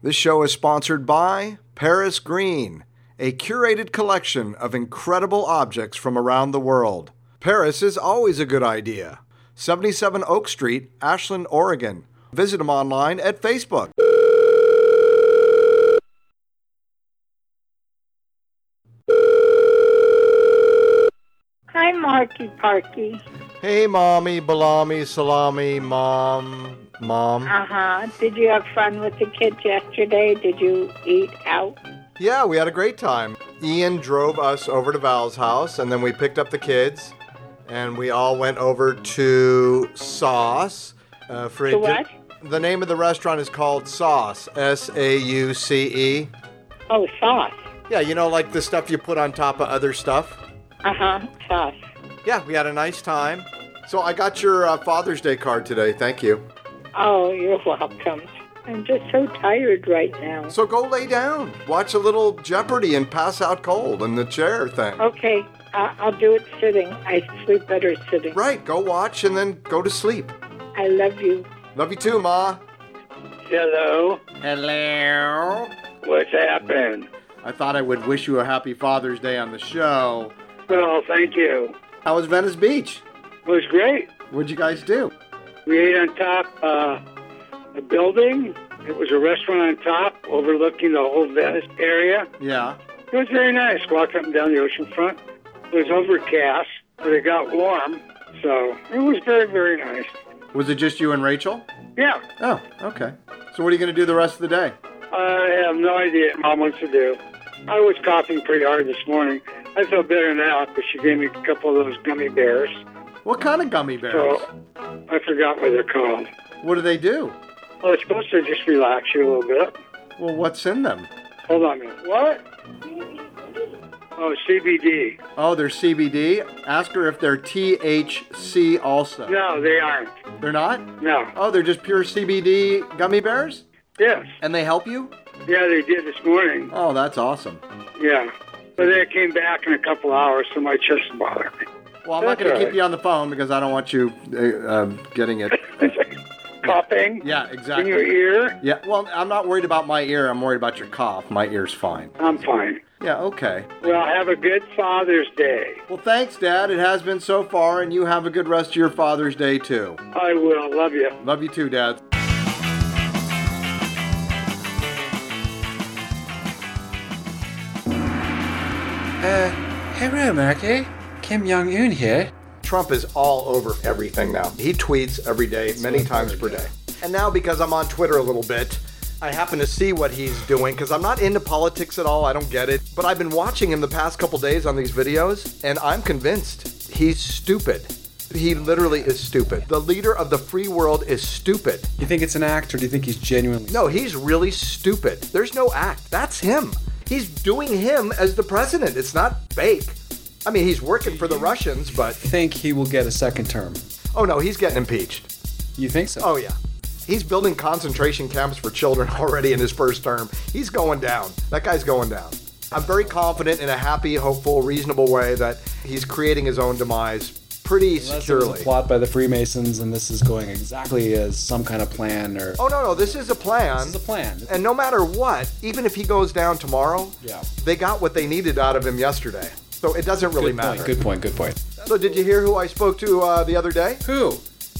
This show is sponsored by Paris Green, a curated collection of incredible objects from around the world. Paris is always a good idea. 77 Oak Street, Ashland, Oregon. Visit them online at Facebook. Hi, Marky Parky. Hey, mommy, balami, salami, mom, mom. Uh huh. Did you have fun with the kids yesterday? Did you eat out? Yeah, we had a great time. Ian drove us over to Val's house, and then we picked up the kids, and we all went over to Sauce. Uh, for To di- what? the name of the restaurant is called Sauce. S A U C E. Oh, sauce. Yeah, you know, like the stuff you put on top of other stuff. Uh huh. Sauce. Yeah, we had a nice time. So I got your uh, Father's Day card today. Thank you. Oh, you're welcome. I'm just so tired right now. So go lay down, watch a little Jeopardy, and pass out cold in the chair thing. Okay, I- I'll do it sitting. I sleep better sitting. Right, go watch and then go to sleep. I love you. Love you too, Ma. Hello. Hello. What's happened? I thought I would wish you a happy Father's Day on the show. Well, thank you. How was Venice Beach? It was great. What'd you guys do? We ate on top uh, a building. It was a restaurant on top overlooking the whole Venice area. Yeah. It was very nice. Walked up and down the ocean front. It was overcast, but it got warm. So it was very, very nice. Was it just you and Rachel? Yeah. Oh, okay. So what are you going to do the rest of the day? I have no idea what Mom wants to do. I was coughing pretty hard this morning. I feel better now because she gave me a couple of those gummy bears. What kind of gummy bears? So I forgot what they're called. What do they do? Well, it's supposed to just relax you a little bit. Well, what's in them? Hold on a minute. What? Oh, CBD. Oh, they're CBD. Ask her if they're THC also. No, they aren't. They're not? No. Oh, they're just pure CBD gummy bears? Yes. And they help you? Yeah, they did this morning. Oh, that's awesome. Yeah. But they came back in a couple hours, so my chest bothered me. Well, I'm not That's going to keep right. you on the phone because I don't want you uh, um, getting it. Coughing Yeah, exactly. in exactly. your ear. Yeah, well, I'm not worried about my ear. I'm worried about your cough. My ear's fine. I'm fine. Yeah, okay. Well, have a good Father's Day. Well, thanks, Dad. It has been so far, and you have a good rest of your Father's Day, too. I will. Love you. Love you, too, Dad. Uh, hello, Marky. Kim Jong Un here. Trump is all over everything now. He tweets every day, many times per day. And now, because I'm on Twitter a little bit, I happen to see what he's doing because I'm not into politics at all. I don't get it. But I've been watching him the past couple days on these videos, and I'm convinced he's stupid. He literally is stupid. The leader of the free world is stupid. You think it's an act, or do you think he's genuinely? No, he's really stupid. There's no act. That's him. He's doing him as the president. It's not fake. I mean, he's working for the Russians, but Think he will get a second term? oh no, he's getting impeached. You think so? Oh yeah. He's building concentration camps for children already in his first term. He's going down. That guy's going down. I'm very confident in a happy, hopeful, reasonable way that he's creating his own demise pretty Unless it was securely. a plot by the Freemasons, and this is going exactly as some kind of plan, or Oh no, no, this is a plan. this is a plan. And no matter what, even if he goes down tomorrow, Yeah. they got what they needed out of him yesterday. So it doesn't really good matter. point. Good point. Good point. So did you hear who I spoke to uh, the other day? Who?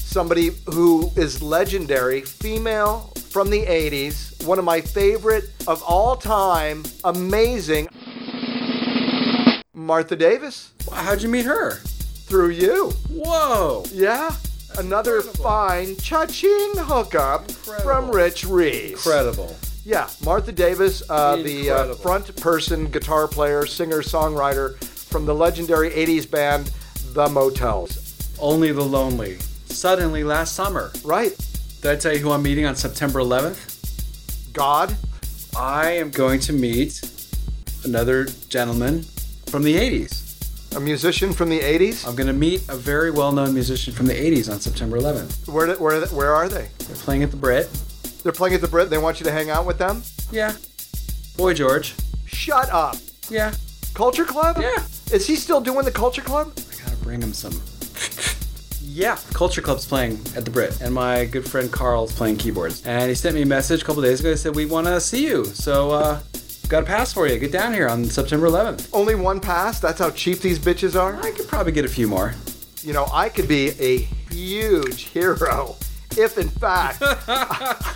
somebody who is legendary, female from the 80s, one of my favorite of all time, amazing. Martha Davis, How'd you meet her? through you. Whoa! Yeah. Another fine cha-ching hookup from Rich Reeves. Incredible. Yeah, Martha Davis, uh, the uh, front person guitar player, singer, songwriter from the legendary 80s band The Motels. Only the lonely. Suddenly, last summer. Right. Did I tell you who I'm meeting on September 11th? God. I am going to meet another gentleman from the 80s. A musician from the 80s? I'm going to meet a very well-known musician from the 80s on September 11th. Where, where, where are they? They're playing at the Britt. They're playing at the Britt. They want you to hang out with them? Yeah. Boy George. Shut up. Yeah. Culture Club? Yeah. Is he still doing the Culture Club? I gotta bring him some. Yeah, Culture Club's playing at the Britt, and my good friend Carl's playing keyboards. And he sent me a message a couple days ago. He said we want to see you, so uh, got a pass for you. Get down here on September 11th. Only one pass? That's how cheap these bitches are? I could probably get a few more. You know, I could be a huge hero if, in fact,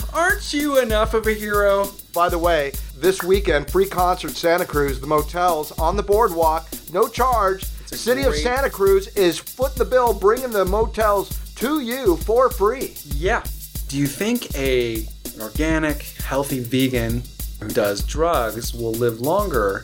Aren't you enough of a hero? by the way, this weekend, free concert Santa Cruz, the motels on the boardwalk, no charge. City of Santa Cruz is foot the bill, bringing the motels to you for free. Yeah. Do you think a an organic, healthy vegan who does drugs will live longer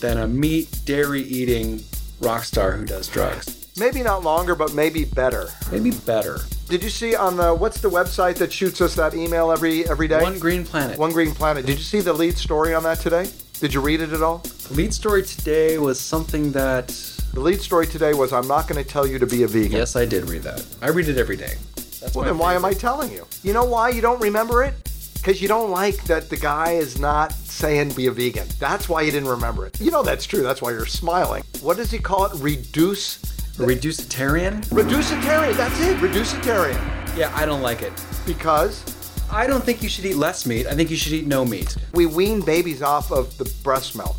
than a meat, dairy eating rock star who does drugs? Maybe not longer, but maybe better. Maybe better. Did you see on the what's the website that shoots us that email every every day? One Green Planet. One Green Planet. Did you see the lead story on that today? Did you read it at all? The lead story today was something that. The lead story today was I'm not going to tell you to be a vegan. Yes, I did read that. I read it every day. That's Well, then why am I telling you? You know why you don't remember it? Because you don't like that the guy is not saying be a vegan. That's why you didn't remember it. You know that's true. That's why you're smiling. What does he call it? Reduce. Reducitarian? Reducitarian. That's it. Reducitarian. Yeah, I don't like it. Because I don't think you should eat less meat. I think you should eat no meat. we wean babies off of the breast milk.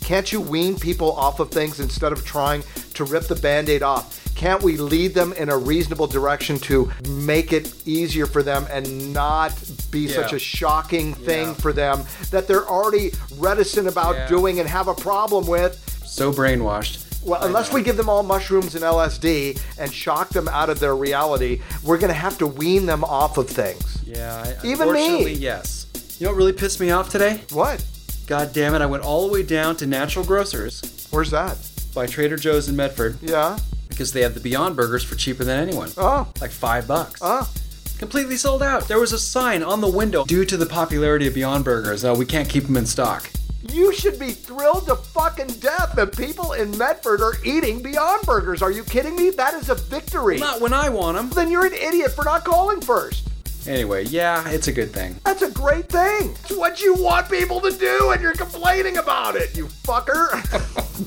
Can't you wean people off of things instead of trying to rip the band aid off? Can't we lead them in a reasonable direction to make it easier for them and not be such a shocking thing Yeah. for them that they're already reticent about Yeah. doing and have a problem with? So brainwashed. Well, unless we give them all mushrooms and LSD and shock them out of their reality, we're going to have to wean them off of things. Yeah, I, Even me. yes. You know what really pissed me off today? What? God damn it, I went all the way down to Natural Grocers Where's that? by Trader Joe's in Medford Yeah. because they have the Beyond Burgers for cheaper than anyone. Oh. Like five bucks. Oh. Completely sold out. There was a sign on the window due to the popularity of Beyond Burgers. Oh, we can't keep them in stock. You should be thrilled to fucking death that people in Medford are eating Beyond Burgers. Are you kidding me? That is a victory. Not when I want them. Then you're an idiot for not calling first. Anyway, yeah, it's a good thing. That's a great thing. It's what you want people to do, and you're complaining about it, you fucker.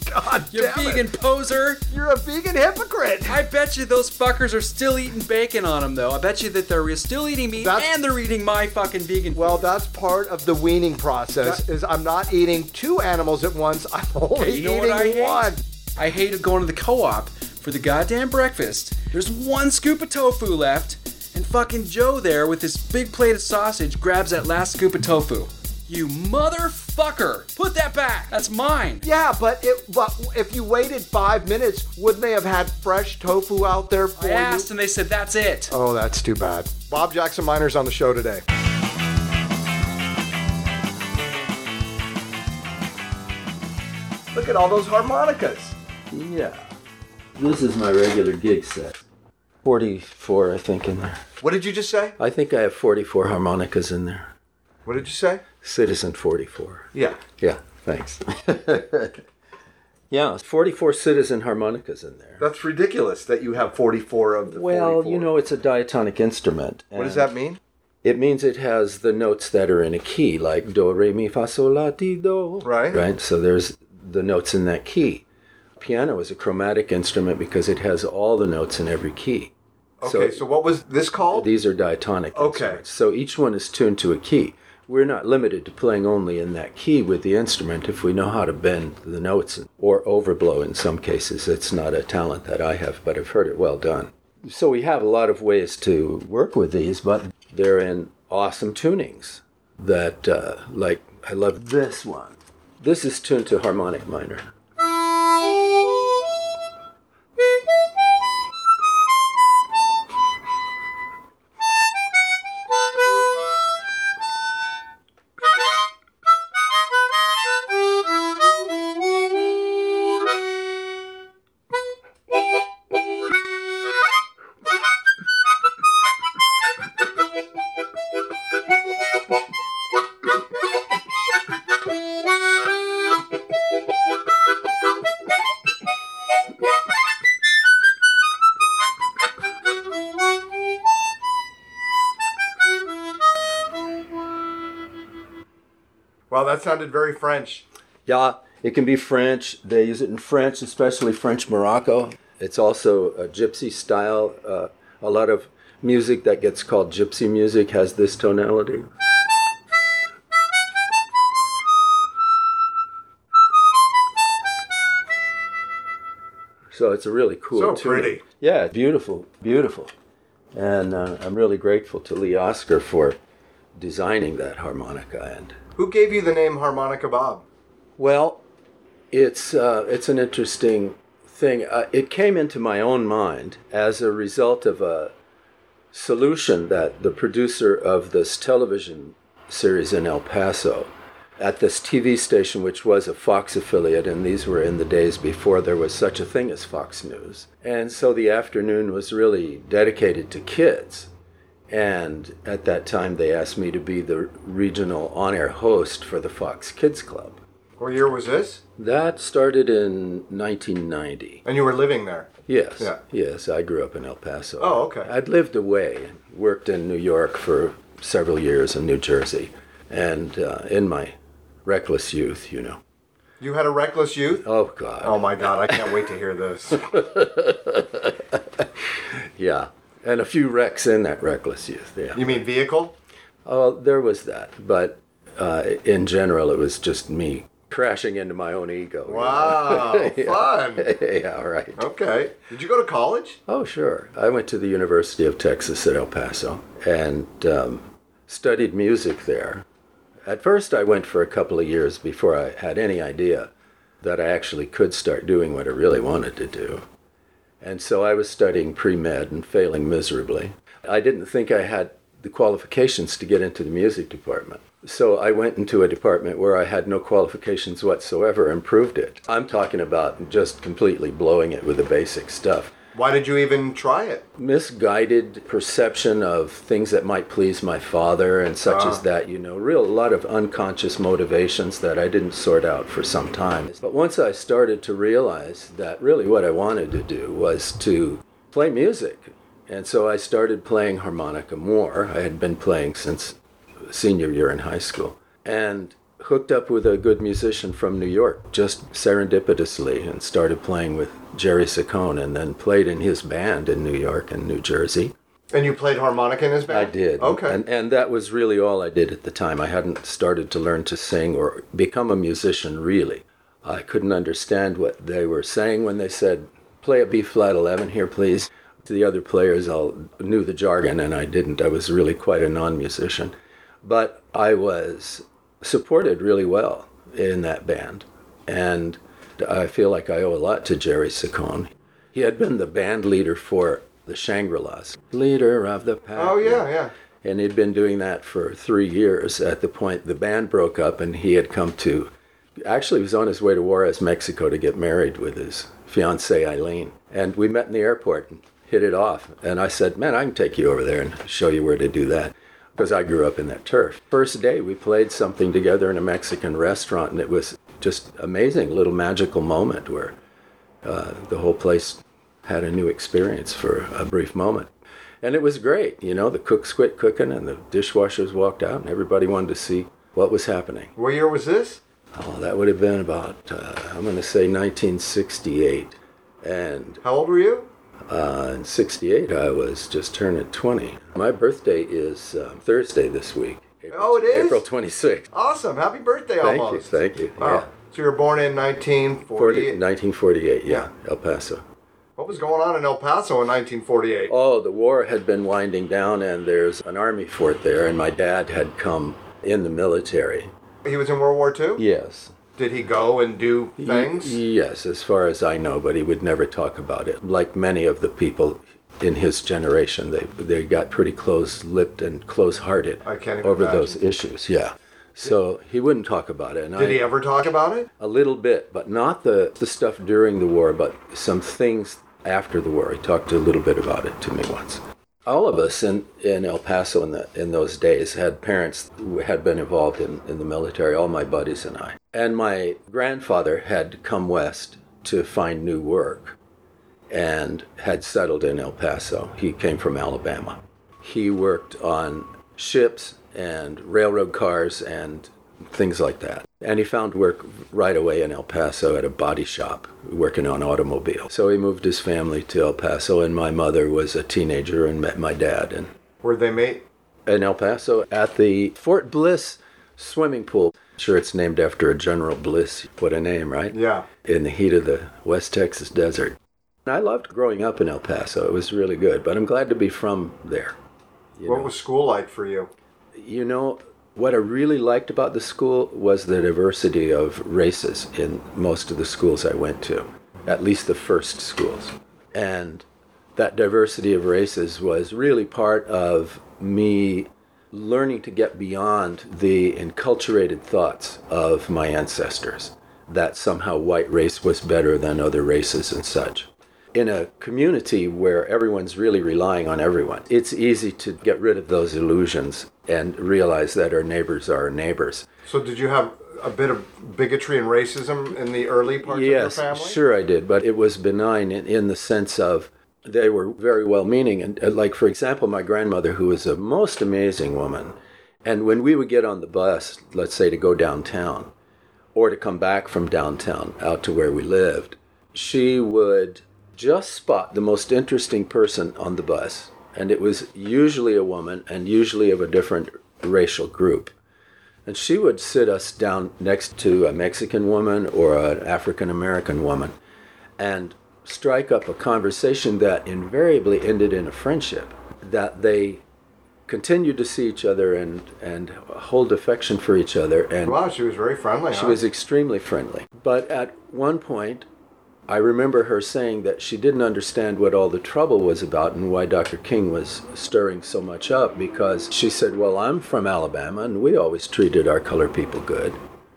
God You damn vegan it. poser. You're a vegan hypocrite. I bet you those fuckers are still eating bacon on them, though. I bet you that they're still eating meat That's- and they're eating my fucking vegan. Well, that's part of the weaning process. Is I'm not eating two animals at once. I'm only you know what eating I hate? one. I hated going to the co-op for the goddamn breakfast. There's one scoop of tofu left, and fucking Joe there with his big plate of sausage grabs that last scoop of tofu. You motherfucker! Put that back. That's mine. Yeah, but it, but if you waited five minutes, wouldn't they have had fresh tofu out there for I you? asked, and they said that's it. Oh, that's too bad. Bob Jackson Miner's on the show today. Look at all those harmonicas. Yeah. This is my regular gig set. 44, I think, in there. What did you just say? I think I have 44 harmonicas in there. What did you say? Citizen 44. Yeah. Yeah, thanks. yeah, 44 Citizen harmonicas in there. That's ridiculous that you have 44 of the Well, 44. you know, it's a diatonic instrument. What does that mean? It means it has the notes that are in a key, like do, re, mi, fa, sol, la, ti, do. Right. Right? So there's the notes in that key. Piano is a chromatic instrument because it has all the notes in every key. Okay, so, what was this called? These are diatonic Okay. instruments. So each one is tuned to a key. We're not limited to playing only in that key with the instrument if we know how to bend the notes or overblow in some cases. It's not a talent that I have, but I've heard it well done. So we have a lot of ways to work with these, but they're in awesome tunings that, uh, like, I love this one. This is tuned to harmonic minor. Sounded very French. Yeah, it can be French. They use it in French, especially French Morocco. It's also a gypsy style uh, A lot of music that gets called gypsy music has this tonality. So it's a really cool. So tune. pretty. Yeah, beautiful, beautiful, and uh, I'm really grateful to Lee Oskar for designing that harmonica. And Who gave you the name Harmonica Bob? well, it's uh, it's an interesting thing. Uh, it came into my own mind as a result of a solution that the producer of this television series in El Paso at this TV station, which was a Fox affiliate, and these were in the days before there was such a thing as Fox News. And so the afternoon was really dedicated to kids. And at that time, they asked me to be the regional on air host for the Fox Kids Club. What year was this? That started in 1990. And you were living there. Yes. Yeah. Yes, I grew up in El Paso. Oh, okay. I'd lived away and worked in New York for several years in New Jersey. And uh, in my reckless youth, you know. You had a reckless youth? Oh, God. Oh my God, I can't wait to hear this. Yeah. And a few wrecks in that reckless youth. Yeah. You mean vehicle? Oh, there was that. But uh, in general, it was just me crashing into my own ego. you know. Wow, fun. yeah, right. Okay. Did you go to college? Oh, sure. I went to the University of Texas at El Paso and um, studied music there. At first, I went for a couple of years before I had any idea that I actually could start doing what I really wanted to do. And so I was studying pre med and failing miserably. I didn't think I had the qualifications to get into the music department. So I went into a department where I had no qualifications whatsoever and proved it. I'm talking about just completely blowing it with the basic stuff Why did you even try it? misguided perception of things that might please my father and such as ah. that you know real a lot of unconscious motivations that i didn't sort out for some time. But once i started to realize that really what i wanted to do was to play music. And so i started playing harmonica more. I had been playing since senior year in high school and hooked up with a good musician from New York just serendipitously and started playing with Jerry Saccone and then played in his band in New York and New Jersey. And you played harmonica in his band? I did. Okay. And, and that was really all I did at the time. I hadn't started to learn to sing or become a musician really. I couldn't understand what they were saying when they said, play a B flat 11 here, please. To the other players, I knew the jargon and I didn't. I was really quite a non musician. But I was supported really well in that band. And I feel like I owe a lot to Jerry Saccone. He had been the band leader for the Shangri-Las. Leader of the pack. oh, yeah, yeah. And he'd been doing that for three years at the point the band broke up and he had come to, actually he was on his way to Juarez, Mexico to get married with his fiancee Eileen. And we met in the airport and hit it off. And I said, man, I can take you over there and show you where to do that. Because I grew up in that turf. First day, we played something together in a Mexican restaurant, and it was just amazing, little magical moment where uh, the whole place had a new experience for a brief moment. And it was great. You know, the cooks quit cooking and the dishwashers walked out and everybody wanted to see what was happening. What year was this? Oh, that would have been about, uh, I'm going to say 1968. And How old were you? uh, in 68, I was just turning 20. My birthday is uh, Thursday this week. April, Oh, it is? April 26th. Awesome. Happy birthday Thank you, almost. thank you. Wow. Yeah. So you were born in 1948. 1948, yeah, El Paso. What was going on in El Paso in 1948? Oh, the war had been winding down, and there's an army fort there, and my dad had come in the military. He was in World War II? Yes. Did he go and do things? Yes, as far as I know, but he would never talk about it. Like many of the people in his generation, they they got pretty close-lipped and close-hearted over imagine. those issues. Yeah. So he wouldn't talk about it. And Did I, he ever talk about it? A little bit, but not the, the stuff during the war, but some things after the war. He talked a little bit about it to me once. All of us in, in El Paso in, the, in those days had parents who had been involved in, in the military, all my buddies and I. And my grandfather had come west to find new work and had settled in El Paso. He came from Alabama. He worked on ships and railroad cars and things like that. And he found work right away in El Paso at a body shop working on automobiles. So he moved his family to El Paso, and my mother was a teenager and met my dad and Where'd they meet? in El Paso at the Fort Bliss swimming pool. Sure, it's named after a General Bliss. What a name, right? Yeah. In the heat of the West Texas desert. I loved growing up in El Paso. It was really good, but I'm glad to be from there. What know. was school like for you? You know, what I really liked about the school was the diversity of races in most of the schools I went to, at least the first schools. And that diversity of races was really part of me learning to get beyond the enculturated thoughts of my ancestors that somehow white race was better than other races and such in a community where everyone's really relying on everyone, it's easy to get rid of those illusions and realize that our neighbors are our neighbors. So did you have a bit of bigotry and racism in the early parts yes, of your family? Yes, sure I did, but it was benign in, in the sense of they were very well meaning. And, uh, like, for example, my grandmother, who was a most amazing woman, and when we would get on the bus, let's say to go downtown or to come back from downtown out to where we lived, she would just spot the most interesting person on the bus. And it was usually a woman and usually of a different racial group. And she would sit us down next to a Mexican woman or an African American woman and strike up a conversation that invariably ended in a friendship. That they continued to see each other and, and hold affection for each other. And Wow, she was very friendly. she huh? was extremely friendly. But at one point, I remember her saying that she didn't understand what all the trouble was about and why Dr. King was stirring so much up because she said, Well, I'm from Alabama and we always treated our colored people good.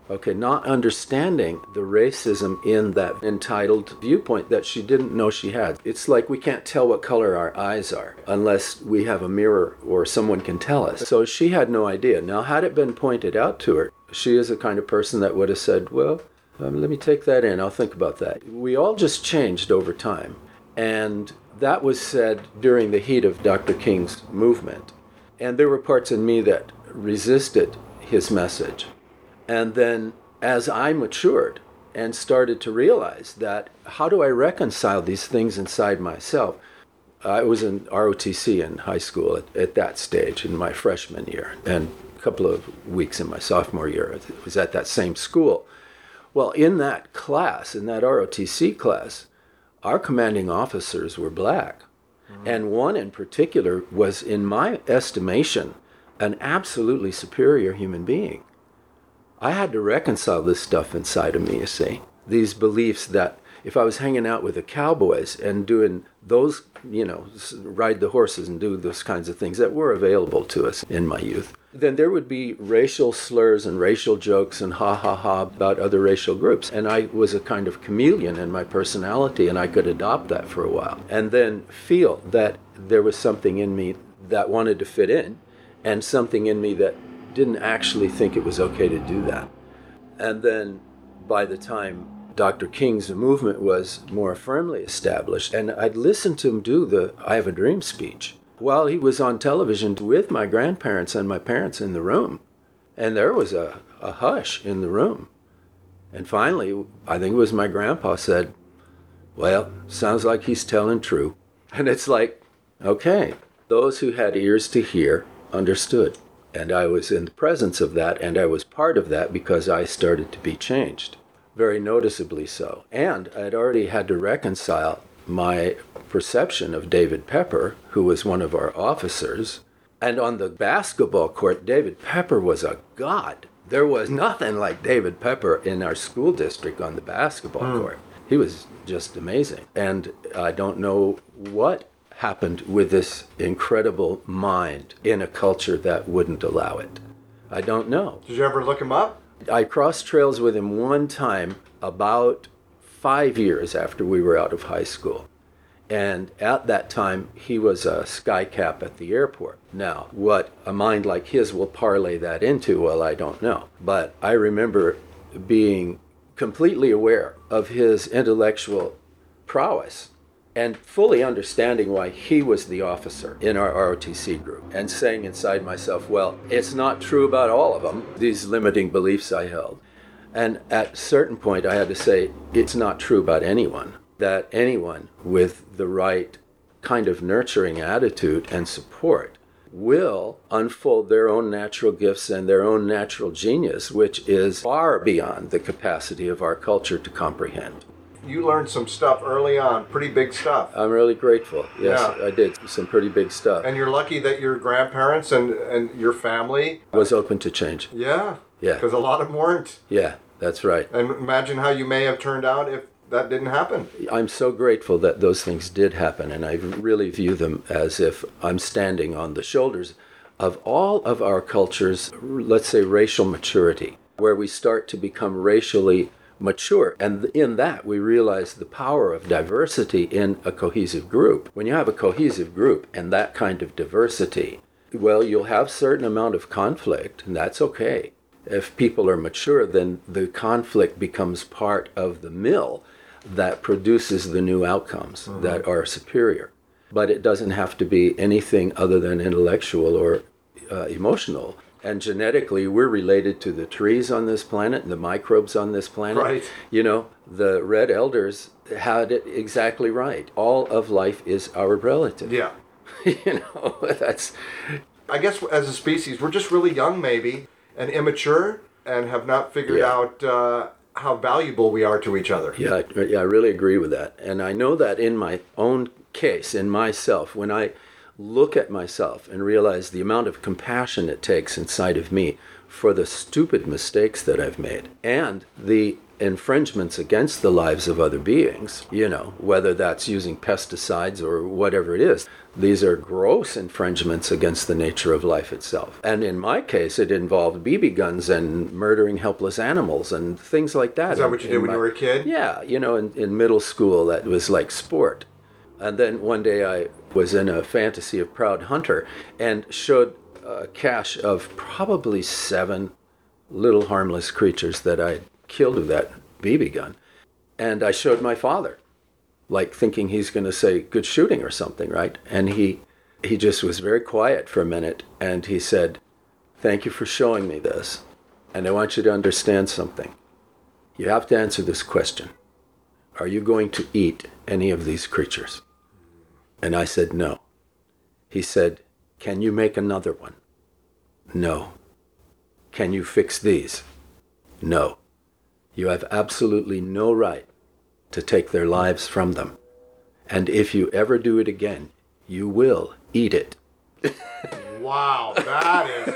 Okay, not understanding the racism in that entitled viewpoint that she didn't know she had. It's like we can't tell what color our eyes are unless we have a mirror or someone can tell us. So she had no idea. Now, had it been pointed out to her, she is the kind of person that would have said, Well, um, let me take that in. I'll think about that. We all just changed over time. And that was said during the heat of Dr. King's movement. And there were parts in me that resisted his message. And then as I matured and started to realize that how do I reconcile these things inside myself? I was in ROTC in high school at, at that stage in my freshman year, and a couple of weeks in my sophomore year. I was at that same school. Well, in that class, in that ROTC class, our commanding officers were black. Mm-hmm. And one in particular was, in my estimation, an absolutely superior human being. I had to reconcile this stuff inside of me, you see. These beliefs that if I was hanging out with the cowboys and doing those, you know, ride the horses and do those kinds of things that were available to us in my youth, then there would be racial slurs and racial jokes and ha ha ha about other racial groups. And I was a kind of chameleon in my personality and I could adopt that for a while and then feel that there was something in me that wanted to fit in and something in me that didn't actually think it was okay to do that. And then by the time Dr. King's movement was more firmly established, and I'd listen to him do the I Have a Dream speech while he was on television with my grandparents and my parents in the room. And there was a, a hush in the room. And finally, I think it was my grandpa said, Well, sounds like he's telling true. And it's like, okay, those who had ears to hear understood. And I was in the presence of that, and I was part of that because I started to be changed, very noticeably so. And I'd already had to reconcile my perception of David Pepper, who was one of our officers. And on the basketball court, David Pepper was a god. There was nothing like David Pepper in our school district on the basketball hmm. court. He was just amazing. And I don't know what happened with this incredible mind in a culture that wouldn't allow it. I don't know. Did you ever look him up? I crossed trails with him one time about five years after we were out of high school. And at that time, he was a sky cap at the airport. Now, what a mind like his will parlay that into, well, I don't know. But I remember being completely aware of his intellectual prowess and fully understanding why he was the officer in our ROTC group and saying inside myself, well, it's not true about all of them, these limiting beliefs I held. And at a certain point, I had to say, it's not true about anyone, that anyone with the right kind of nurturing attitude and support will unfold their own natural gifts and their own natural genius, which is far beyond the capacity of our culture to comprehend. You learned some stuff early on, pretty big stuff. I'm really grateful. Yes, Yeah. I did some pretty big stuff. And you're lucky that your grandparents and, and your family, was open to change. yeah, Yeah. because a lot of them weren't. Yeah, that's right. And imagine how you may have turned out if that didn't happen. I'm so grateful that those things did happen, and I really view them as if I'm standing on the shoulders of all of our culture's, let's say, racial maturity, where we start to become racially mature. And in that, we realize the power of diversity in a cohesive group. When you have a cohesive group and that kind of diversity, well, you'll have certain amount of conflict, and that's okay. If people are mature, then the conflict becomes part of the mill that produces the new outcomes that are superior. But it doesn't have to be anything other than intellectual or uh, emotional. And genetically, we're related to the trees on this planet and the microbes on this planet. Right. You know, the red elders had it exactly right. All of life is our relative. Yeah. you know, that's I guess as a species, we're just really young, maybe, and immature, and have not figured Yeah. out uh, how valuable we are to each other. Yeah, I- yeah, I really agree with that. And I know that in my own case, in myself, when I look at myself and realize the amount of compassion it takes inside of me for the stupid mistakes that I've made and the infringements against the lives of other beings, you know, whether that's using pesticides or whatever it is, these are gross infringements against the nature of life itself. And in my case, it involved BB guns and murdering helpless animals and things like that. Is that in- what you did when my- you were a kid? yeah, you know, in, in middle school, that was like sport. And then one day I was in a fantasy of Proud Hunter and showed a cache of probably seven little harmless creatures that I killed with that BB gun. And I showed my father, like thinking he's going to say good shooting or something, right? And he he just was very quiet for a minute and he said, "Thank you for showing me this. And I want you to understand something. You have to answer this question. Are you going to eat any of these creatures?" And I said, "No." He said, "Can you make another one?" No. Can you fix these? No. You have absolutely no right to take their lives from them. And if you ever do it again, you will eat it. Wow, that is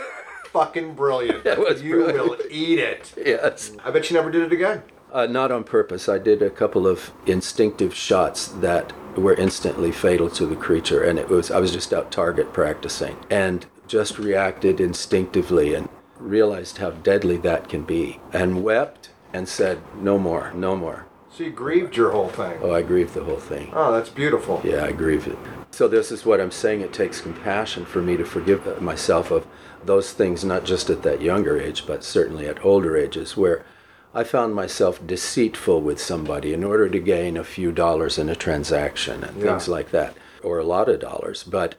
fucking brilliant. You brilliant. will eat it. Yes. I bet you never did it again. Uh, not on purpose. I did a couple of instinctive shots that were instantly fatal to the creature, and it was I was just out target practicing, and just reacted instinctively and realized how deadly that can be, and wept and said, "No more, no more." So you grieved your whole thing. Oh, I grieved the whole thing. Oh, that's beautiful. Yeah, I grieved it. So this is what I'm saying. It takes compassion for me to forgive myself of those things, not just at that younger age, but certainly at older ages, where I found myself deceitful with somebody in order to gain a few dollars in a transaction and things like that, or a lot of dollars. But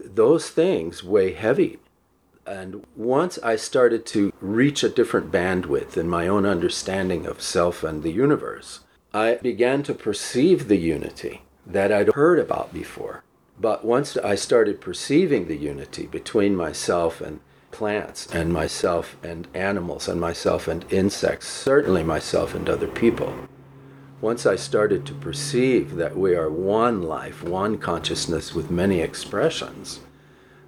those things weigh heavy. And once I started to reach a different bandwidth in my own understanding of self and the universe, I began to perceive the unity that I'd heard about before. But once I started perceiving the unity between myself and plants, and myself and animals, and myself and insects, certainly myself and other people, once I started to perceive that we are one life, one consciousness with many expressions,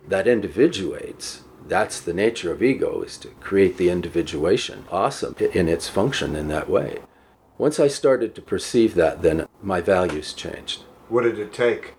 that individuates, that's the nature of ego, is to create the individuation. Awesome in its function in that way. Once I started to perceive that, then my values changed. What did it take?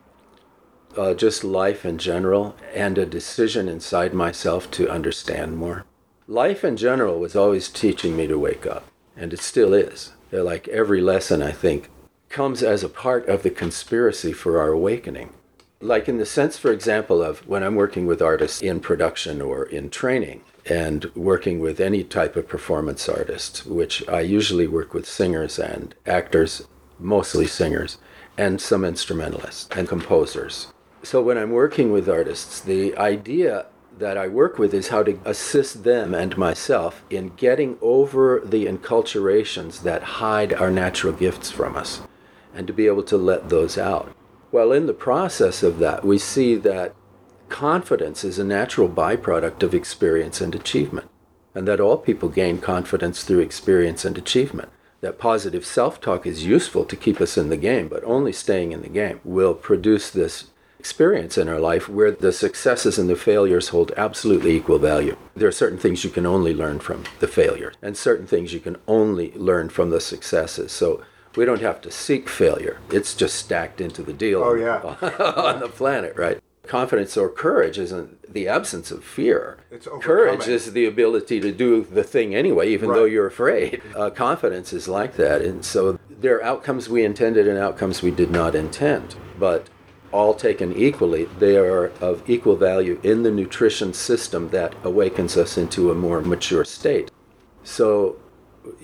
Uh, just life in general, and a decision inside myself to understand more. Life in general was always teaching me to wake up, and it still is. They're like every lesson, I think, comes as a part of the conspiracy for our awakening. Like in the sense, for example, of when I'm working with artists in production or in training, and working with any type of performance artist, which I usually work with singers and actors, mostly singers, and some instrumentalists and composers. So when I'm working with artists, the idea that I work with is how to assist them and myself in getting over the enculturations that hide our natural gifts from us and to be able to let those out. Well, in the process of that, we see that confidence is a natural byproduct of experience and achievement, and that all people gain confidence through experience and achievement. That positive self talk is useful to keep us in the game, but only staying in the game will produce this experience in our life where the successes and the failures hold absolutely equal value. There are certain things you can only learn from the failure, and certain things you can only learn from the successes. So we don't have to seek failure. It's just stacked into the deal Oh, yeah. on the planet, right? Confidence or courage isn't the absence of fear. It's courage is the ability to do the thing anyway, even though you're afraid. Uh, confidence is like that. And so there are outcomes we intended and outcomes we did not intend. But all taken equally, they are of equal value in the nutrition system that awakens us into a more mature state. So,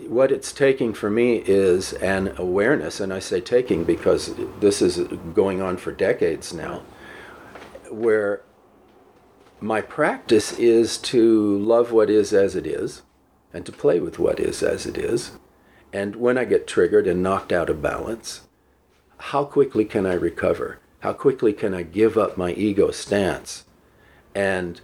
what it's taking for me is an awareness, and I say taking because this is going on for decades now, where my practice is to love what is as it is and to play with what is as it is. And when I get triggered and knocked out of balance, how quickly can I recover? How quickly can I give up my ego stance and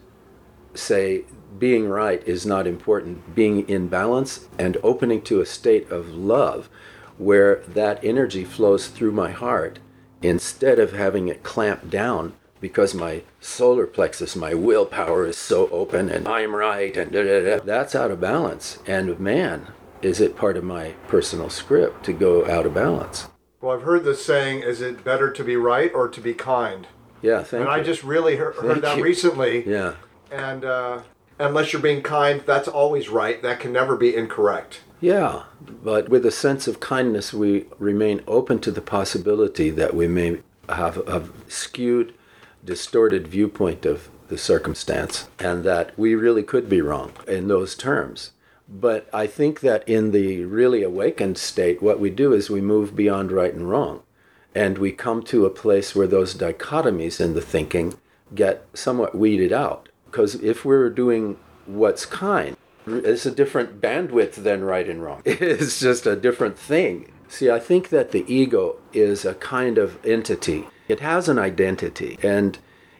say being right is not important, being in balance and opening to a state of love where that energy flows through my heart instead of having it clamped down because my solar plexus, my willpower is so open and I'm right and da, da, da. that's out of balance. And man, is it part of my personal script to go out of balance? Well, I've heard this saying: "Is it better to be right or to be kind?" Yeah, thank And you. I just really heard, that you. recently. yeah. And uh, unless you're being kind, that's always right. That can never be incorrect. Yeah, but with a sense of kindness, we remain open to the possibility that we may have a skewed, distorted viewpoint of the circumstance and that we really could be wrong in those terms. But I think that in the really awakened state, what we do is we move beyond right and wrong. And we come to a place where those dichotomies in the thinking get somewhat weeded out. Because if we're doing what's kind, it's a different bandwidth than right and wrong. It's just a different thing. See, I think that the ego is a kind of entity. It has an identity, and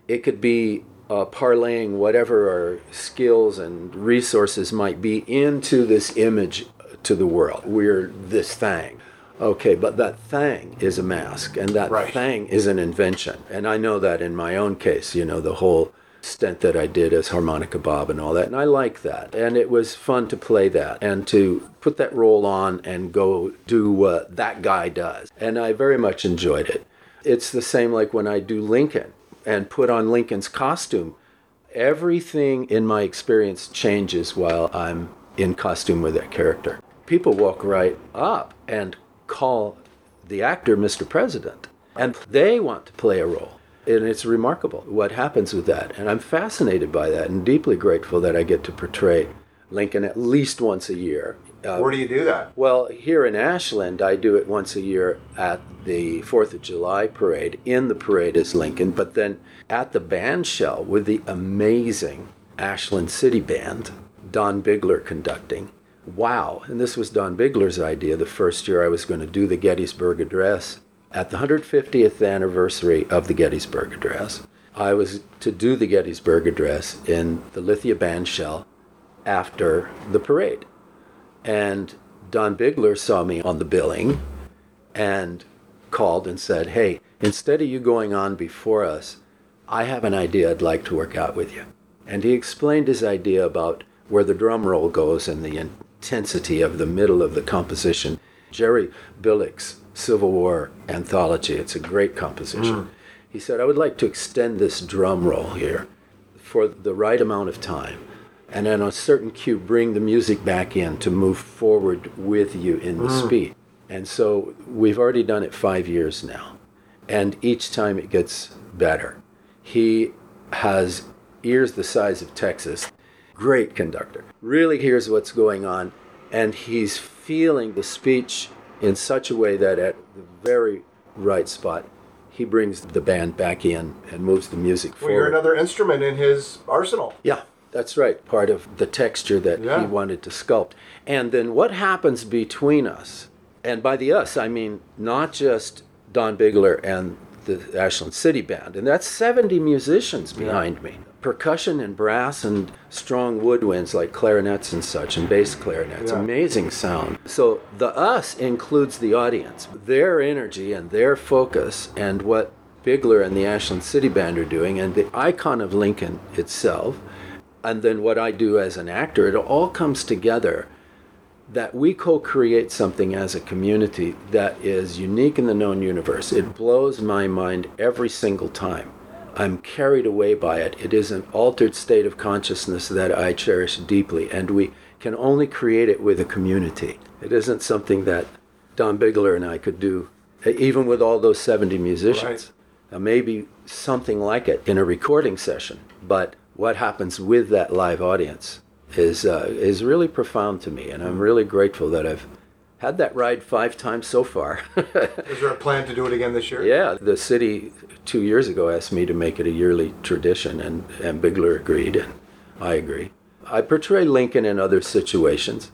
it could be uh, parlaying whatever our skills and resources might be into this image to the world. We're this thing. Okay, but that thing is a mask, and that Right. thing is an invention. And I know that in my own case, you know, the whole stint that I did as harmonica Bob and all that. And I like that. And it was fun to play that and to put that role on and go do what that guy does. And I very much enjoyed it. It's the same like when I do Lincoln and put on Lincoln's costume. Everything in my experience changes while I'm in costume with that character. People walk right up and call the actor Mr. President, and they want to play a role. And it's remarkable what happens with that. And I'm fascinated by that and deeply grateful that I get to portray Lincoln at least once a year. Uh, Where do you do that? well, here in Ashland, I do it once a year at the Fourth of July parade. In the parade is Lincoln, but then at the band shell with the amazing Ashland City Band, Don Bigler conducting. Wow! And this was Don Bigler's idea. The first year I was going to do the Gettysburg Address at the 150th anniversary of the Gettysburg Address. I was to do the Gettysburg Address in the Lithia band shell after the parade. And Don Bigler saw me on the billing and called and said, Hey, instead of you going on before us, I have an idea I'd like to work out with you. And he explained his idea about where the drum roll goes and the intensity of the middle of the composition. Jerry Billick's Civil War anthology, it's a great composition. Mm. He said, I would like to extend this drum roll here for the right amount of time and on a certain cue bring the music back in to move forward with you in the mm. speed. And so we've already done it five years now. And each time it gets better. He has ears the size of texas. Great conductor. Really hears what's going on. And he's feeling the speech in such a way that at the very right spot, he brings the band back in and moves the music Well, forward. you're another instrument in his arsenal. Yeah, that's right. Part of the texture that Yeah. he wanted to sculpt. And then what happens between us? And by the us, I mean not just Don Bigler and the Ashland City Band. And that's 70 musicians behind me. Percussion and brass and strong woodwinds like clarinets and such, and bass clarinets. Yeah. Amazing sound. So the us includes the audience. Their energy and their focus and what Bigler and the Ashland City Band are doing, and the icon of Lincoln itself, and then what I do as an actor, it all comes together that we co create something as a community that is unique in the known universe. It blows my mind every single time. I'm carried away by it. It is an altered state of consciousness that I cherish deeply, and we can only create it with a community. It isn't something that Don Bigler and I could do, even with all those 70 musicians. Right. Maybe something like it in a recording session, but what happens with that live audience is uh, is really profound to me, and I'm really grateful that I've had that ride five times so far. Is there a plan to do it again this year? yeah, the city two years ago asked me to make it a yearly tradition, and, and Bigler agreed, and I agree. I portray Lincoln in other situations,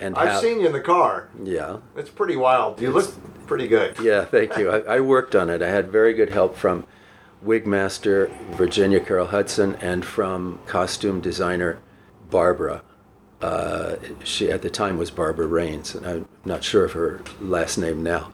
and I've have- seen you in the car. yeah, It's pretty wild. You look pretty good. yeah, thank you. I, I worked on it. I had very good help from wigmaster Virginia Carol Hudson and from costume designer Barbara. Uh, she at the time was Barbara Rains, and I'm not sure of her last name now,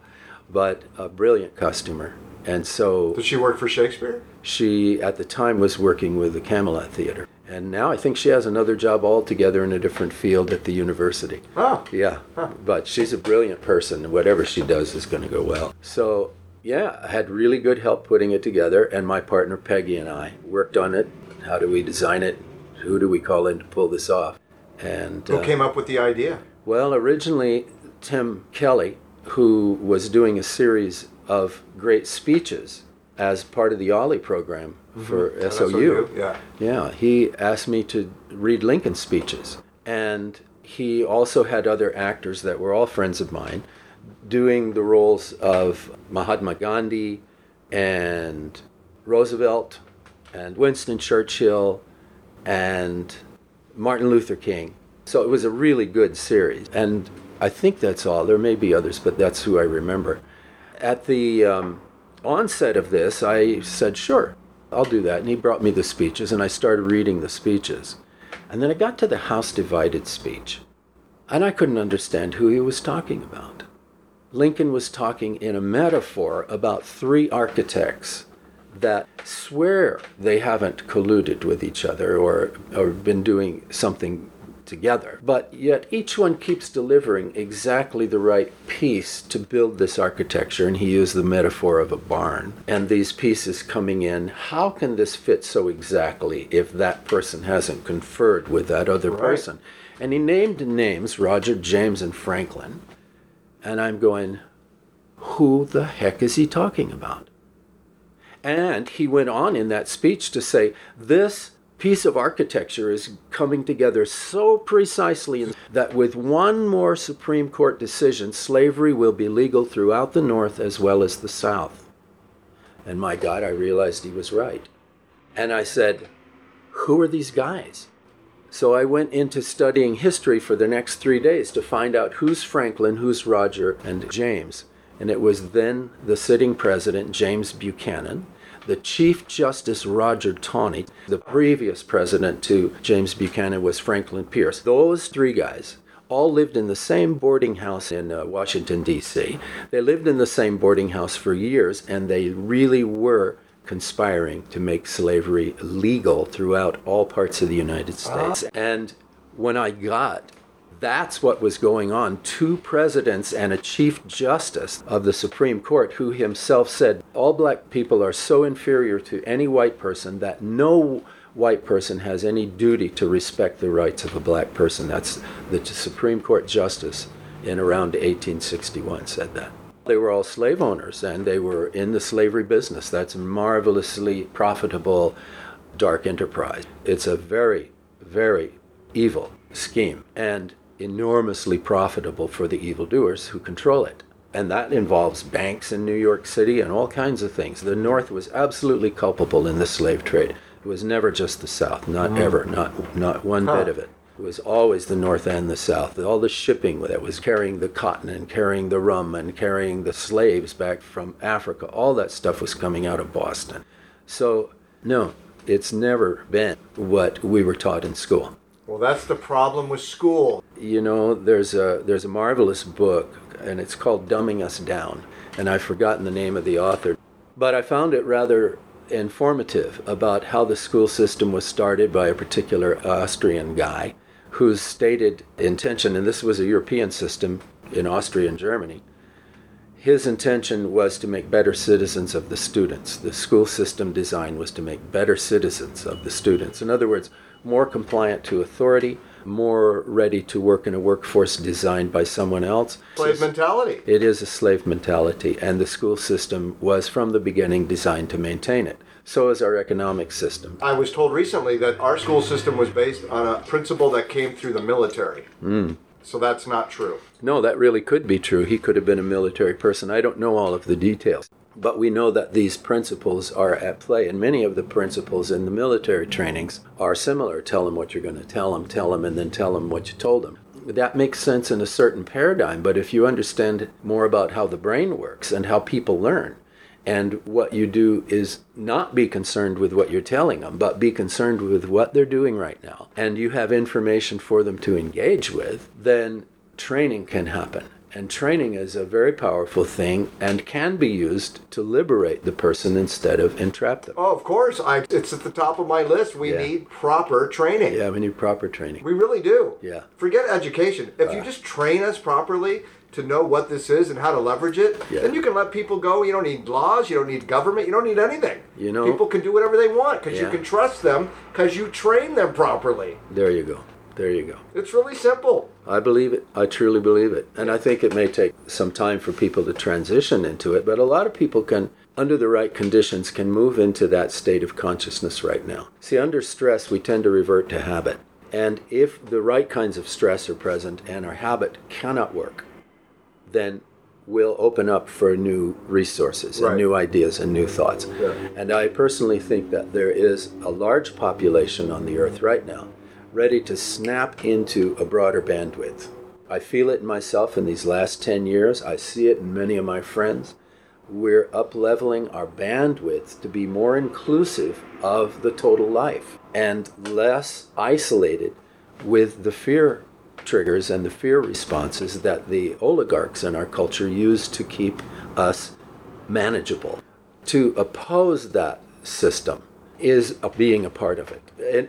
but a brilliant costumer. And so did she work for Shakespeare? she at the time was working with the Camelot Theater, and now I think she has another job altogether in a different field at the university. Oh. Yeah, but she's a brilliant person, and whatever she does is going to go well. So, yeah, I had really good help putting it together, and my partner Peggy and I worked on it. How do we design it? Who do we call in to pull this off? And Who uh, came up with the idea? well, originally, Tim Kelly, who was doing a series of great speeches as part of the OLLI program for At SOU. Yeah. Yeah, he asked me to read Lincoln's speeches. And he also had other actors that were all friends of mine doing the roles of Mahatma Gandhi and Roosevelt and Winston Churchill and Martin Luther King. So it was a really good series. And I think that's all. There may be others, but that's who I remember. At the um, onset of this, I said, sure, I'll do that. And he brought me the speeches, and I started reading the speeches. And then I got to the House Divided speech, and I couldn't understand who he was talking about. Lincoln was talking in a metaphor about three architects that swear they haven't colluded with each other or, or been doing something together. But yet each one keeps delivering exactly the right piece to build this architecture. And he used the metaphor of a barn. And these pieces coming in, how can this fit so exactly if that person hasn't conferred with that other Right. person? And he named names Roger, James, and Franklin. And I'm going, who the heck is he talking about? And he went on in that speech to say, this piece of architecture is coming together so precisely that with one more Supreme Court decision, slavery will be legal throughout the North as well as the South. And my God, I realized he was right. And I said, Who are these guys? So I went into studying history for the next three days to find out who's Franklin, who's Roger, and James. And it was then the sitting president, James Buchanan, the Chief Justice Roger Taney. The previous president to James Buchanan was Franklin Pierce. Those three guys all lived in the same boarding house in uh, Washington, D.C. They lived in the same boarding house for years, and they really were conspiring to make slavery legal throughout all parts of the United ah. States. And when I got that's what was going on. Two presidents and a chief justice of the Supreme Court who himself said all black people are so inferior to any white person that no white person has any duty to respect the rights of a black person. That's the Supreme Court justice in around 1861 said that. They were all slave owners and they were in the slavery business. That's a marvelously profitable dark enterprise. It's a very, very evil scheme and enormously profitable for the evildoers who control it. And that involves banks in New York City and all kinds of things. The North was absolutely culpable in the slave trade. It was never just the South, not mm. ever, not, not one Huh. bit of it. It was always the North and the South. All the shipping that was carrying the cotton and carrying the rum and carrying the slaves back from Africa, all that stuff was coming out of Boston. So, no, it's never been what we were taught in school. Well, that's the problem with school. You know, there's a there's a marvelous book, and it's called "Dumbing Us Down," and I've forgotten the name of the author, but I found it rather informative about how the school system was started by a particular Austrian guy, whose stated intention, and this was a European system in Austria and Germany. His intention was to make better citizens of the students. The school system design was to make better citizens of the students. In other words, more compliant to authority, more ready to work in a workforce designed by someone else. Slave mentality. It is a slave mentality, and the school system was from the beginning designed to maintain it. So is our economic system. I was told recently that our school system was based on a principle that came through the military. Hmm. So that's not true. No, that really could be true. He could have been a military person. I don't know all of the details. But we know that these principles are at play, and many of the principles in the military trainings are similar. Tell them what you're going to tell them, tell them, and then tell them what you told them. That makes sense in a certain paradigm, but if you understand more about how the brain works and how people learn, and what you do is not be concerned with what you're telling them, but be concerned with what they're doing right now, and you have information for them to engage with, then training can happen. And training is a very powerful thing and can be used to liberate the person instead of entrap them. Oh, of course. I, it's at the top of my list. We Yeah. need proper training. Yeah, we need proper training. We really do. Yeah. Forget education. If you uh. just train us properly to know what this is and how to leverage it, Yeah. then you can let people go. You don't need laws. You don't need government. You don't need anything. You know- people can do whatever they want because you can trust them because you train them properly. There you go. There you go. It's really simple. I believe it. I truly believe it. And I think it may take some time for people to transition into it, but a lot of people can, under the right conditions, can move into that state of consciousness right now. See, under stress, we tend to revert to habit. And if the right kinds of stress are present and our habit cannot work, then we'll open up for new resources and new ideas and new thoughts. Yeah. And I personally think that there is a large population on the earth right now ready to snap into a broader bandwidth. I feel it in myself in these last 10 years. I see it in many of my friends. We're up leveling our bandwidth to be more inclusive of the total life and less isolated with the fear triggers and the fear responses that the oligarchs in our culture use to keep us manageable. To oppose that system is a- being a part of it.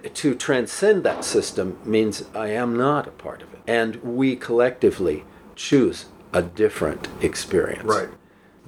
And to transcend that system means I am not a part of it. And we collectively choose a different experience. Right.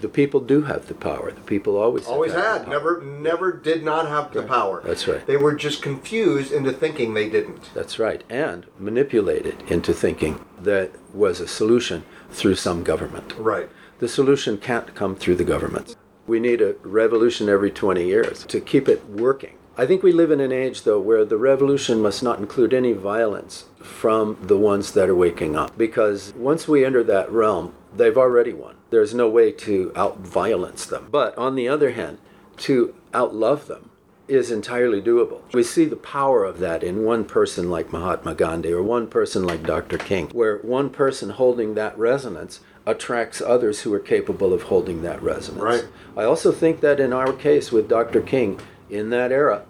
The people do have the power. The people always have Always had. Never, never did not have the power. That's right. They were just confused into thinking they didn't. That's right. And manipulated into thinking that was a solution through some government. Right. The solution can't come through the government. We need a revolution every 20 years to keep it working. I think we live in an age, though, where the revolution must not include any violence from the ones that are waking up. Because once we enter that realm, they've already won. There's no way to out violence them. But on the other hand, to outlove them is entirely doable. We see the power of that in one person like Mahatma Gandhi or one person like Dr. King, where one person holding that resonance attracts others who are capable of holding that resonance. Right. I also think that in our case with Dr. King, in that era,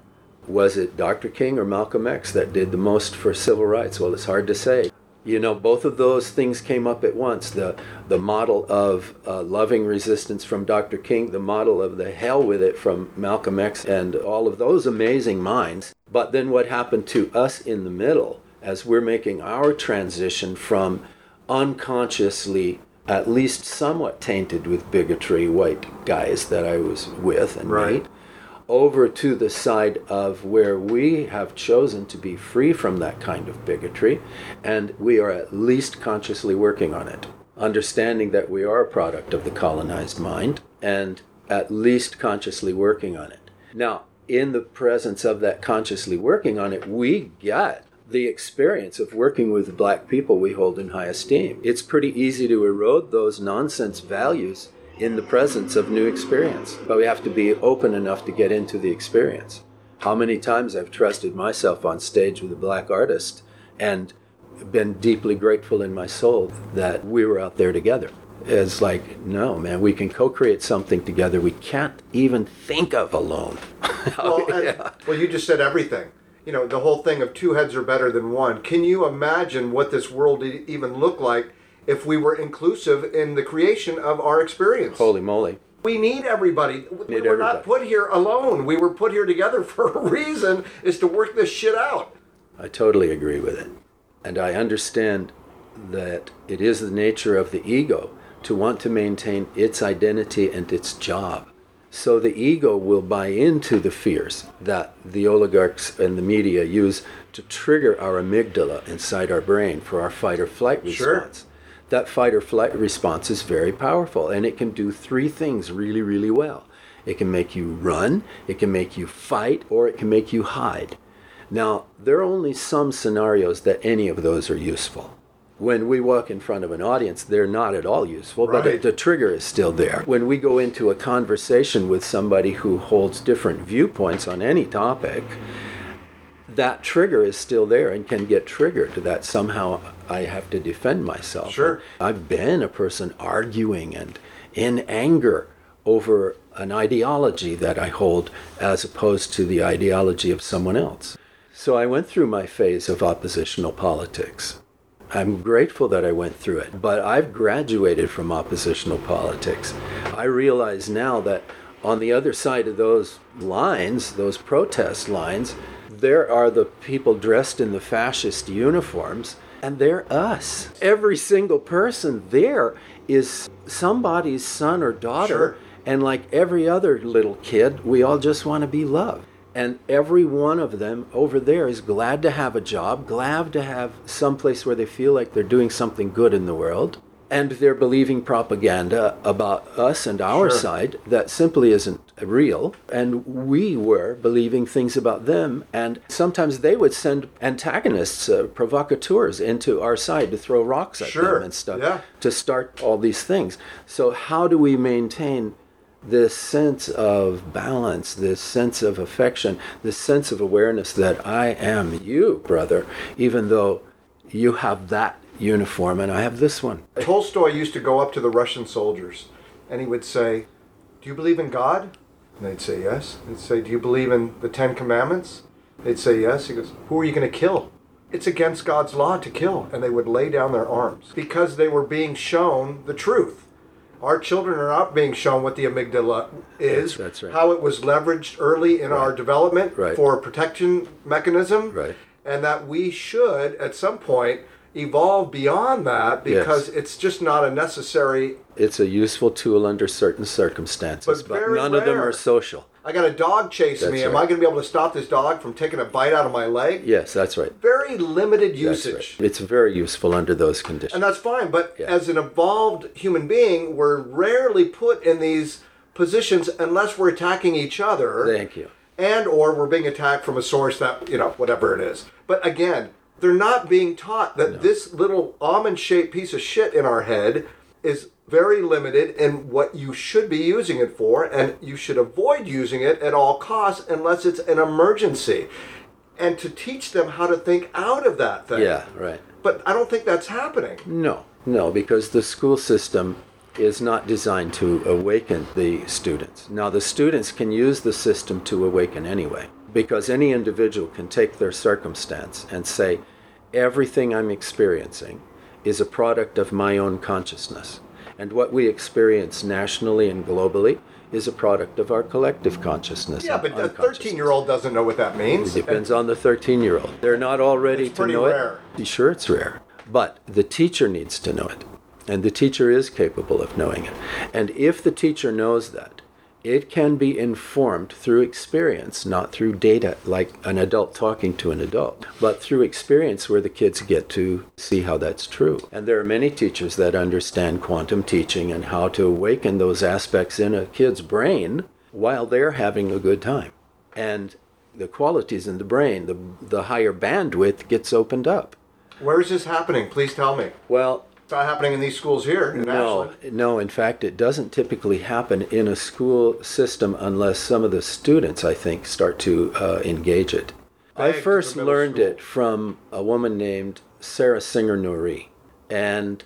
was it Dr. King or Malcolm X that did the most for civil rights? Well, it's hard to say. You know, both of those things came up at once. The the model of uh, loving resistance from Dr. King, the model of the hell with it from Malcolm X, and all of those amazing minds. But then what happened to us in the middle as we're making our transition from unconsciously at least somewhat tainted with bigotry white guys that I was with and Right. made over to the side of where we have chosen to be free from that kind of bigotry, and we are at least consciously working on it, understanding that we are a product of the colonized mind, and at least consciously working on it. Now, in the presence of that consciously working on it, we get the experience of working with black people we hold in high esteem. It's pretty easy to erode those nonsense values in the presence of new experience, but we have to be open enough to get into the experience. How many times I've trusted myself on stage with a black artist and been deeply grateful in my soul that we were out there together. It's like, no, man, we can co create something together we can't even think of alone. Well, and, well, you just said everything. You know, the whole thing of two heads are better than one. Can you imagine what this world even look like if we were inclusive in the creation of our experience? Holy moly. We need everybody. We Need were not put here alone. We were put here together for a reason is to work this shit out. I totally agree with it. And I understand that it is the nature of the ego to want to maintain its identity and its job. So the ego will buy into the fears that the oligarchs and the media use to trigger our amygdala inside our brain for our fight or flight response. Sure. That fight or flight response is very powerful and it can do three things really, really well. It can make you run, it can make you fight, or it can make you hide. Now, there are only some scenarios that any of those are useful. When we walk in front of an audience, they're not at all useful, but Right. the trigger is still there. When we go into a conversation with somebody who holds different viewpoints on any topic, that trigger is still there and can get triggered that somehow I have to defend myself. Sure. I've been a person arguing and in anger over an ideology that I hold as opposed to the ideology of someone else. So I went through my phase of oppositional politics. I'm grateful that I went through it, but I've graduated from oppositional politics. I realize now that on the other side of those lines, those protest lines, there are the people dressed in the fascist uniforms, and they're us. Every single person there is somebody's son or daughter, Sure. and like every other little kid, we all just want to be loved. And every one of them over there is glad to have a job, glad to have some place where they feel like they're doing something good in the world. And they're believing propaganda about us and our Sure. side that simply isn't real. And we were believing things about them. And sometimes they would send antagonists, uh, provocateurs, into our side to throw rocks at Sure. them and stuff Yeah. to start all these things. So, how do we maintain this sense of balance, this sense of affection, this sense of awareness that I am you, brother, even though you have that uniform and I have this one? Tolstoy used to go up to the Russian soldiers and he would say, Do you believe in God? And they'd say yes. He'd say, Do you believe in the Ten Commandments? They'd say yes. He goes, Who are you going to kill? It's against God's law to kill. And they would lay down their arms because they were being shown the truth. Our children are not being shown what the amygdala is, that's right. how it was leveraged early in our development Right. for a protection mechanism, Right. and that we should at some point evolve beyond that Yes. because it's just not a necessary. It's a useful tool under certain circumstances, But but, none of them are social. I got a dog chasing That's me. Am. I going to be able to stop this dog from taking a bite out of my leg? Yes, that's right. Very limited usage. right. It's very useful under those conditions. And that's fine. But Yeah. as an evolved human being, we're rarely put in these positions unless we're attacking each other. Thank you. and or we're being attacked from a source that you know whatever it is but again they're not being taught that this little almond shaped piece of shit in our head is very limited in what you should be using it for and you should avoid using it at all costs unless it's an emergency and to teach them how to think out of that thing Yeah, right. but i don't think that's happening No, no, because the school system is not designed to awaken the students. Now, the students can use the system to awaken anyway, because any individual can take their circumstance and say, everything I'm experiencing is a product of my own consciousness. And what we experience nationally and globally is a product of our collective consciousness. yeah but the 13 year old doesn't know what that means It depends on the 13 year old. They're not all ready It's to pretty know rare. it. Sure, it's rare. But the teacher needs to know it. And the teacher is capable of knowing it. And if the teacher knows that, it can be informed through experience, not through data like an adult talking to an adult, but through experience where the kids get to see how that's true. And there are many teachers that understand quantum teaching and how to awaken those aspects in a kid's brain while they're having a good time. And the qualities in the brain, the, the higher bandwidth gets opened up. Where is this happening? Please tell me. Well, not happening in these schools here in no, Ashland. no. In fact, it doesn't typically happen in a school system unless some of the students, I think, start to uh, engage it. I first learned school. it from a woman named Sarah Singer Nourie and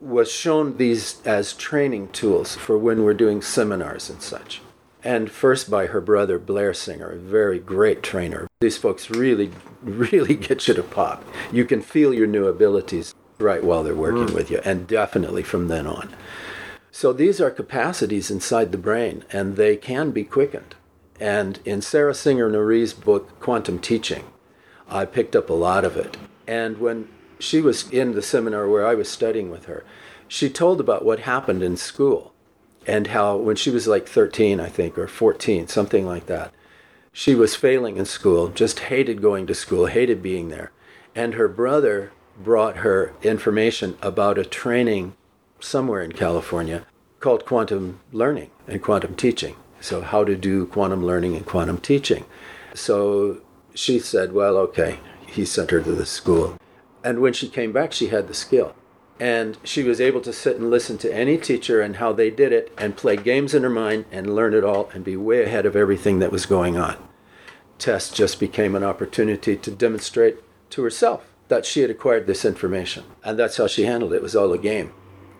was shown these as training tools for when we're doing seminars and such. And first by her brother Blair Singer, a very great trainer. These folks really, really get you to pop. You can feel your new abilities right while they're working mm. with you, and definitely from then on. So these are capacities inside the brain, and they can be quickened. And in Sarah Singer Nourie's book, Quantum Teaching, I picked up a lot of it. And when she was in the seminar where I was studying with her, she told about what happened in school and how when she was like 13, I think, or 14, something like that, she was failing in school, just hated going to school, hated being there. And her brother brought her information about a training somewhere in California called quantum learning and quantum teaching. So, how to do quantum learning and quantum teaching. So, she said, Well, okay. He sent her to the school. And when she came back, she had the skill. And she was able to sit and listen to any teacher and how they did it and play games in her mind and learn it all and be way ahead of everything that was going on. Test just became an opportunity to demonstrate to herself that she had acquired this information. And that's how she handled it. It was all a game.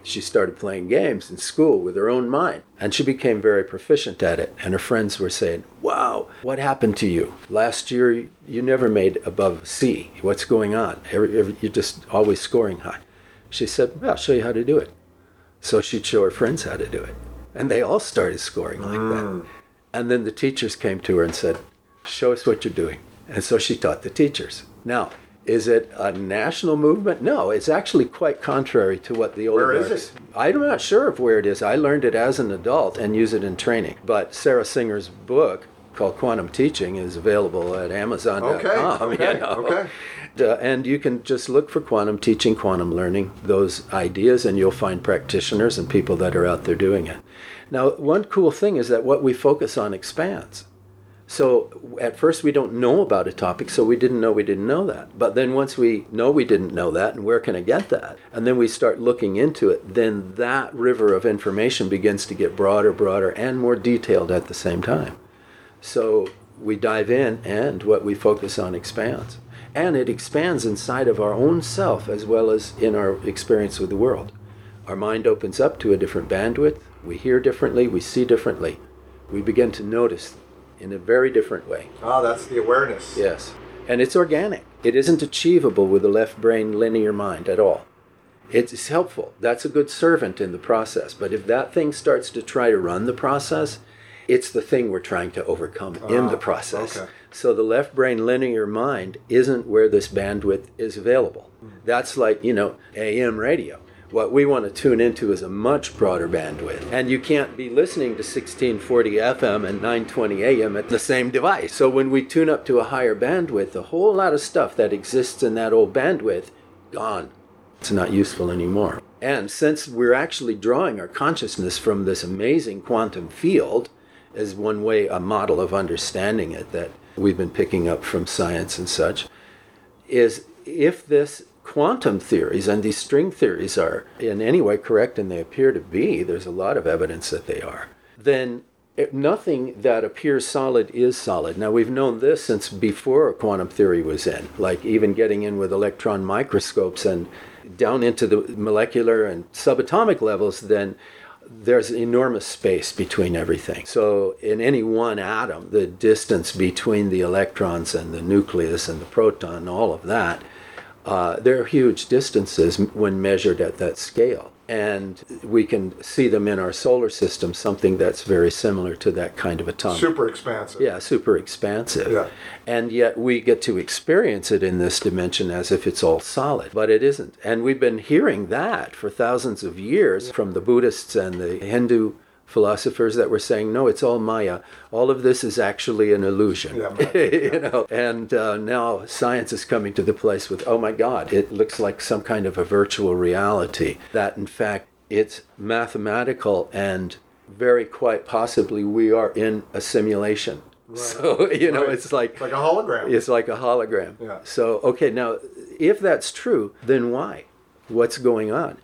She started playing games in school with her own mind, and she became very proficient at it. And her friends were saying, Wow, what happened to you? Last year, you never made above C. What's going on? You're just always scoring high. She said, well, I'll show you how to do it. So she'd show her friends how to do it. And they all started scoring like that. Mm. And then the teachers came to her and said, Show us what you're doing. And so she taught the teachers. Now, is it a national movement? No, it's actually quite contrary to what the old Where is oligarchs. it? I'm not sure of where it is. I learned it as an adult and use it in training. But Sarah Singer's book called Quantum Teaching is available at Amazon.com. Okay, okay, you know. okay. Uh, and you can just look for quantum teaching, quantum learning, those ideas, and you'll find practitioners and people that are out there doing it. Now, one cool thing is that what we focus on expands. So at first we don't know about a topic, so we didn't know we didn't know that. But then once we know we didn't know that, and where can I get that? And then we start looking into it, then that river of information begins to get broader, broader, and more detailed at the same time. So we dive in, and what we focus on expands. And it expands inside of our own self as well as in our experience with the world. Our mind opens up to a different bandwidth. We hear differently, we see differently. We begin to notice in a very different way. Oh, that's the awareness. Yes. And it's organic. It isn't achievable with the left brain linear mind at all. It's helpful. That's a good servant in the process. But if that thing starts to try to run the process, it's the thing we're trying to overcome in the ah, process. okay. So the left brain linear mind isn't where this bandwidth is available. Mm. That's like, you know, AM radio. What we want to tune into is a much broader bandwidth. And you can't be listening to 1640 FM and 920 AM at the same device. So when we tune up to a higher bandwidth, a whole lot of stuff that exists in that old bandwidth, gone. It's not useful anymore. And since we're actually drawing our consciousness from this amazing quantum field, as one way, a model of understanding it that we've been picking up from science and such, is if this quantum theories and these string theories are in any way correct, and they appear to be, there's a lot of evidence that they are, then it, nothing that appears solid is solid. Now, we've known this since before quantum theory was in, like even getting in with electron microscopes and down into the molecular and subatomic levels, then there's enormous space between everything. So, in any one atom, the distance between the electrons and the nucleus and the proton, all of that, uh, there are huge distances when measured at that scale. And we can see them in our solar system, something that's very similar to that kind of a atomic. Super expansive. Yeah, super expansive. Yeah. And yet we get to experience it in this dimension as if it's all solid, but it isn't. And we've been hearing that for thousands of years from the Buddhists and the Hindu philosophers that were saying, no, it's all Maya. All of this is actually an illusion. Yeah, right. you know, and uh, now science is coming to the place with, oh my God, it looks like some kind of a virtual reality. That in fact, it's mathematical and very quite possibly we are in a simulation Right. So you know, Right. it's like It's like a hologram. it's like a hologram. Yeah. So, okay, now, if that's true, then why? What's going on?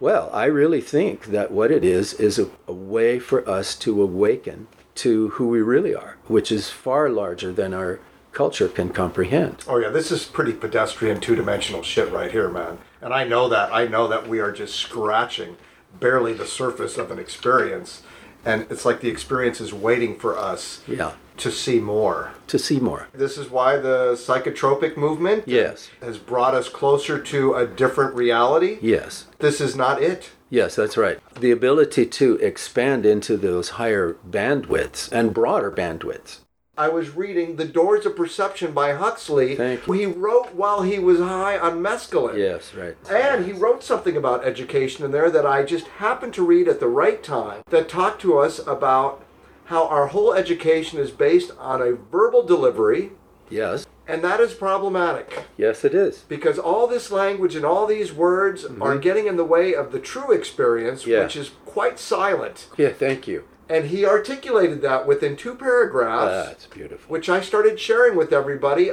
Well, I really think that what it is is a, a way for us to awaken to who we really are, which is far larger than our culture can comprehend. Oh yeah, this is pretty pedestrian, two-dimensional shit right here, man. And I know that. I know that we are just scratching barely the surface of an experience, and it's like the experience is waiting for us Yeah. To see more. To see more. This is why the psychotropic movement Yes. has brought us closer to a different reality. Yes. This is not it. Yes, that's right. The ability to expand into those higher bandwidths and broader bandwidths. I was reading The Doors of Perception by Huxley. Thank you. He wrote while he was high on mescaline. Yes, right. And he wrote something about education in there that I just happened to read at the right time that talked to us about how our whole education is based on a verbal delivery, Yes. and that is problematic Yes, it is. because all this language and all these words are getting in the way of the true experience, Mm-hmm. Yeah. which is quite silent. Yeah, thank you. And he articulated that within two paragraphs, That's beautiful. which I started sharing with everybody.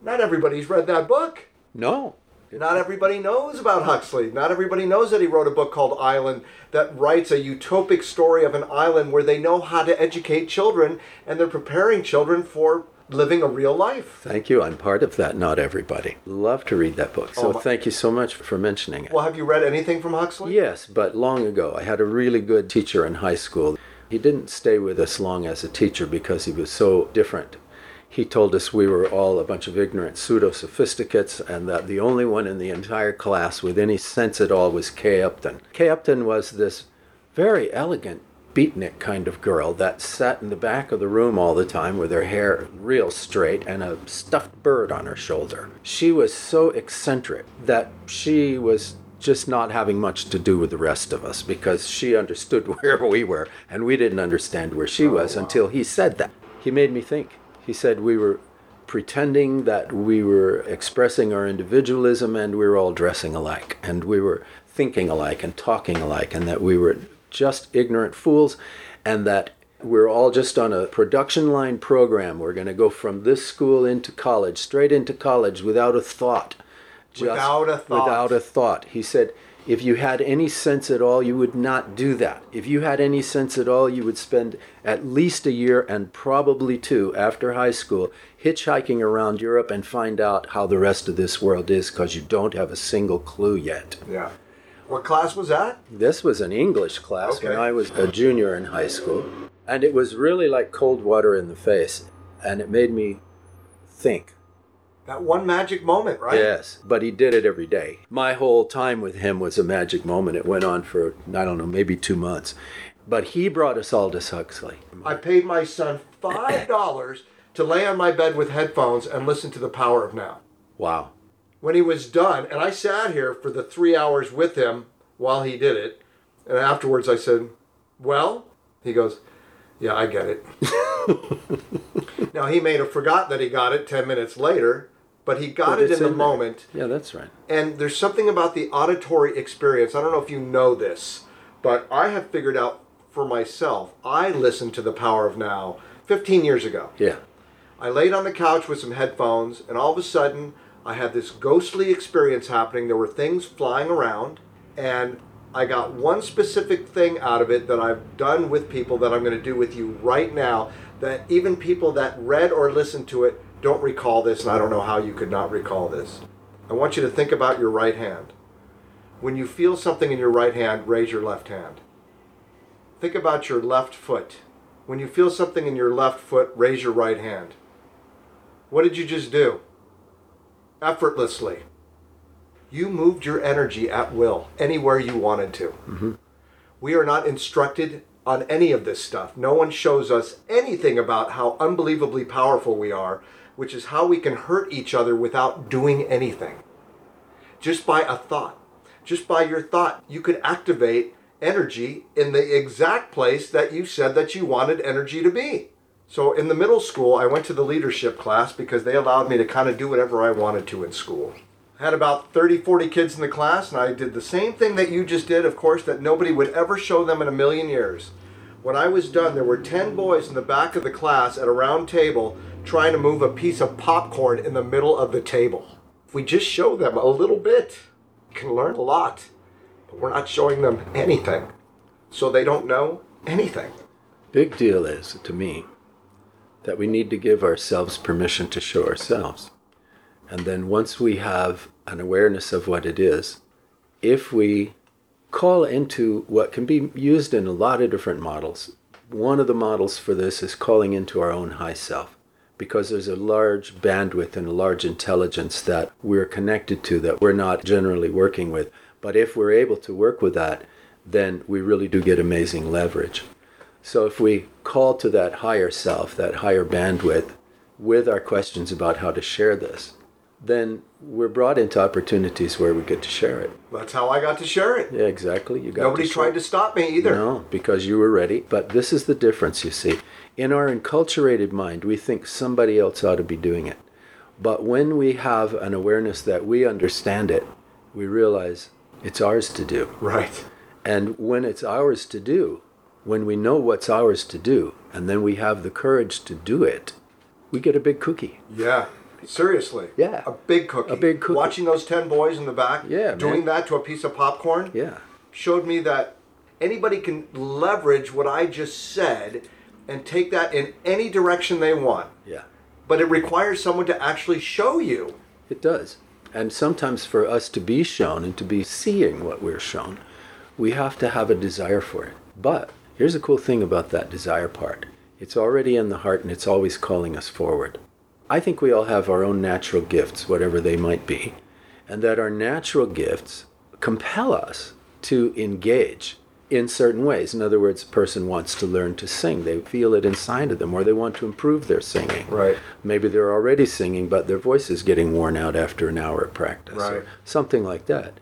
Not everybody's read that book. No. Not everybody knows about Huxley. Not everybody knows that he wrote a book called Island that writes a utopic story of an island where they know how to educate children and they're preparing children for living a real life. Thank you. I'm part of that, not everybody. Love to read that book. So Oh, thank you so much for mentioning it. Well, have you read anything from Huxley? Yes, but long ago. I had a really good teacher in high school. He didn't stay with us long as a teacher because he was so different. He told us we were all a bunch of ignorant pseudo sophisticates and that the only one in the entire class with any sense at all was Kay Upton. Kay Upton was this very elegant beatnik kind of girl that sat in the back of the room all the time with her hair real straight and a stuffed bird on her shoulder. She was so eccentric that she was just not having much to do with the rest of us because she understood where we were and we didn't understand where she oh, was until he said that. He made me think. He said we were pretending that we were expressing our individualism and we were all dressing alike and we were thinking alike and talking alike and that we were just ignorant fools and that we're all just on a production line program. We're going to go from this school into college, straight into college without a thought. Just Without a thought. Without a thought. He said, if you had any sense at all, you would not do that. If you had any sense at all, you would spend at least a year and probably two after high school hitchhiking around Europe and find out how the rest of this world is because you don't have a single clue yet. Yeah. What class was that? This was an English class when I was a junior in high school, and it was really like cold water in the face, and it made me think. That one magic moment, right? Yes, but he did it every day. My whole time with him was a magic moment. It went on for, I don't know, maybe two months. But he brought us all to Huxley. I paid my son $5 to lay on my bed with headphones and listen to The Power of Now. Wow. when he was done, and I sat here for the three hours with him while he did it, and afterwards I said, Well, he goes, Yeah, I get it. now he may have forgotten that he got it 10 minutes later, but he got But it in the in moment. Yeah, that's right. And there's something about the auditory experience. I don't know if you know this, but I have figured out for myself. I listened to The Power of Now 15 years ago. Yeah. I laid on the couch with some headphones, and all of a sudden, I had this ghostly experience happening. There were things flying around, and I got one specific thing out of it that I've done with people that I'm going to do with you right now. That even people that read or listened to it don't recall this, and I don't know how you could not recall this. I want you to think about your right hand. When you feel something in your right hand, raise your left hand. Think about your left foot. When you feel something in your left foot, raise your right hand. What did you just do? Effortlessly. You moved your energy at will, anywhere you wanted to. Mm-hmm. We are not instructed on any of this stuff. No one shows us anything about how unbelievably powerful we are, which is how we can hurt each other without doing anything. Just by a thought. Just by your thought, you could activate energy in the exact place that you said that you wanted energy to be. So in the middle school, I went to the leadership class because they allowed me to kind of do whatever I wanted to in school. Had about 30, 40 kids in the class, and I did the same thing that you just did, of course, that nobody would ever show them in a million years. When I was done, there were 10 boys in the back of the class at a round table trying to move a piece of popcorn in the middle of the table. If we just show them a little bit, we can learn a lot. But we're not showing them anything. So they don't know anything. Big deal is, to me, that we need to give ourselves permission to show ourselves. And then once we have an awareness of what it is, if we call into what can be used in a lot of different models, one of the models for this is calling into our own high self because there's a large bandwidth and a large intelligence that we're connected to that we're not generally working with. But if we're able to work with that, then we really do get amazing leverage. So if we call to that higher self, that higher bandwidth, with our questions about how to share this, then we're brought into opportunities where we get to share it. That's how I got to share it. Yeah, exactly. You got Nobody to tried to stop me either. No, because you were ready. But this is the difference, you see. In our enculturated mind, we think somebody else ought to be doing it. But when we have an awareness that we understand it, we realize it's ours to do. Right. And when it's ours to do, when we know what's ours to do, and then we have the courage to do it, we get a big cookie. Yeah. Seriously. Yeah. A big cookie. A big cookie. Watching those 10 boys in the back Yeah, doing man. that to a piece of popcorn Yeah. showed me that anybody can leverage what I just said and take that in any direction they want. Yeah. But it requires someone to actually show you. It does. And sometimes for us to be shown and to be seeing what we're shown, we have to have a desire for it. But here's a cool thing about that desire part it's already in the heart and it's always calling us forward. I think we all have our own natural gifts, whatever they might be, and that our natural gifts compel us to engage in certain ways. In other words, a person wants to learn to sing. They feel it inside of them, or they want to improve their singing. Right. Maybe they're already singing, but their voice is getting worn out after an hour of practice, Right. or something like that.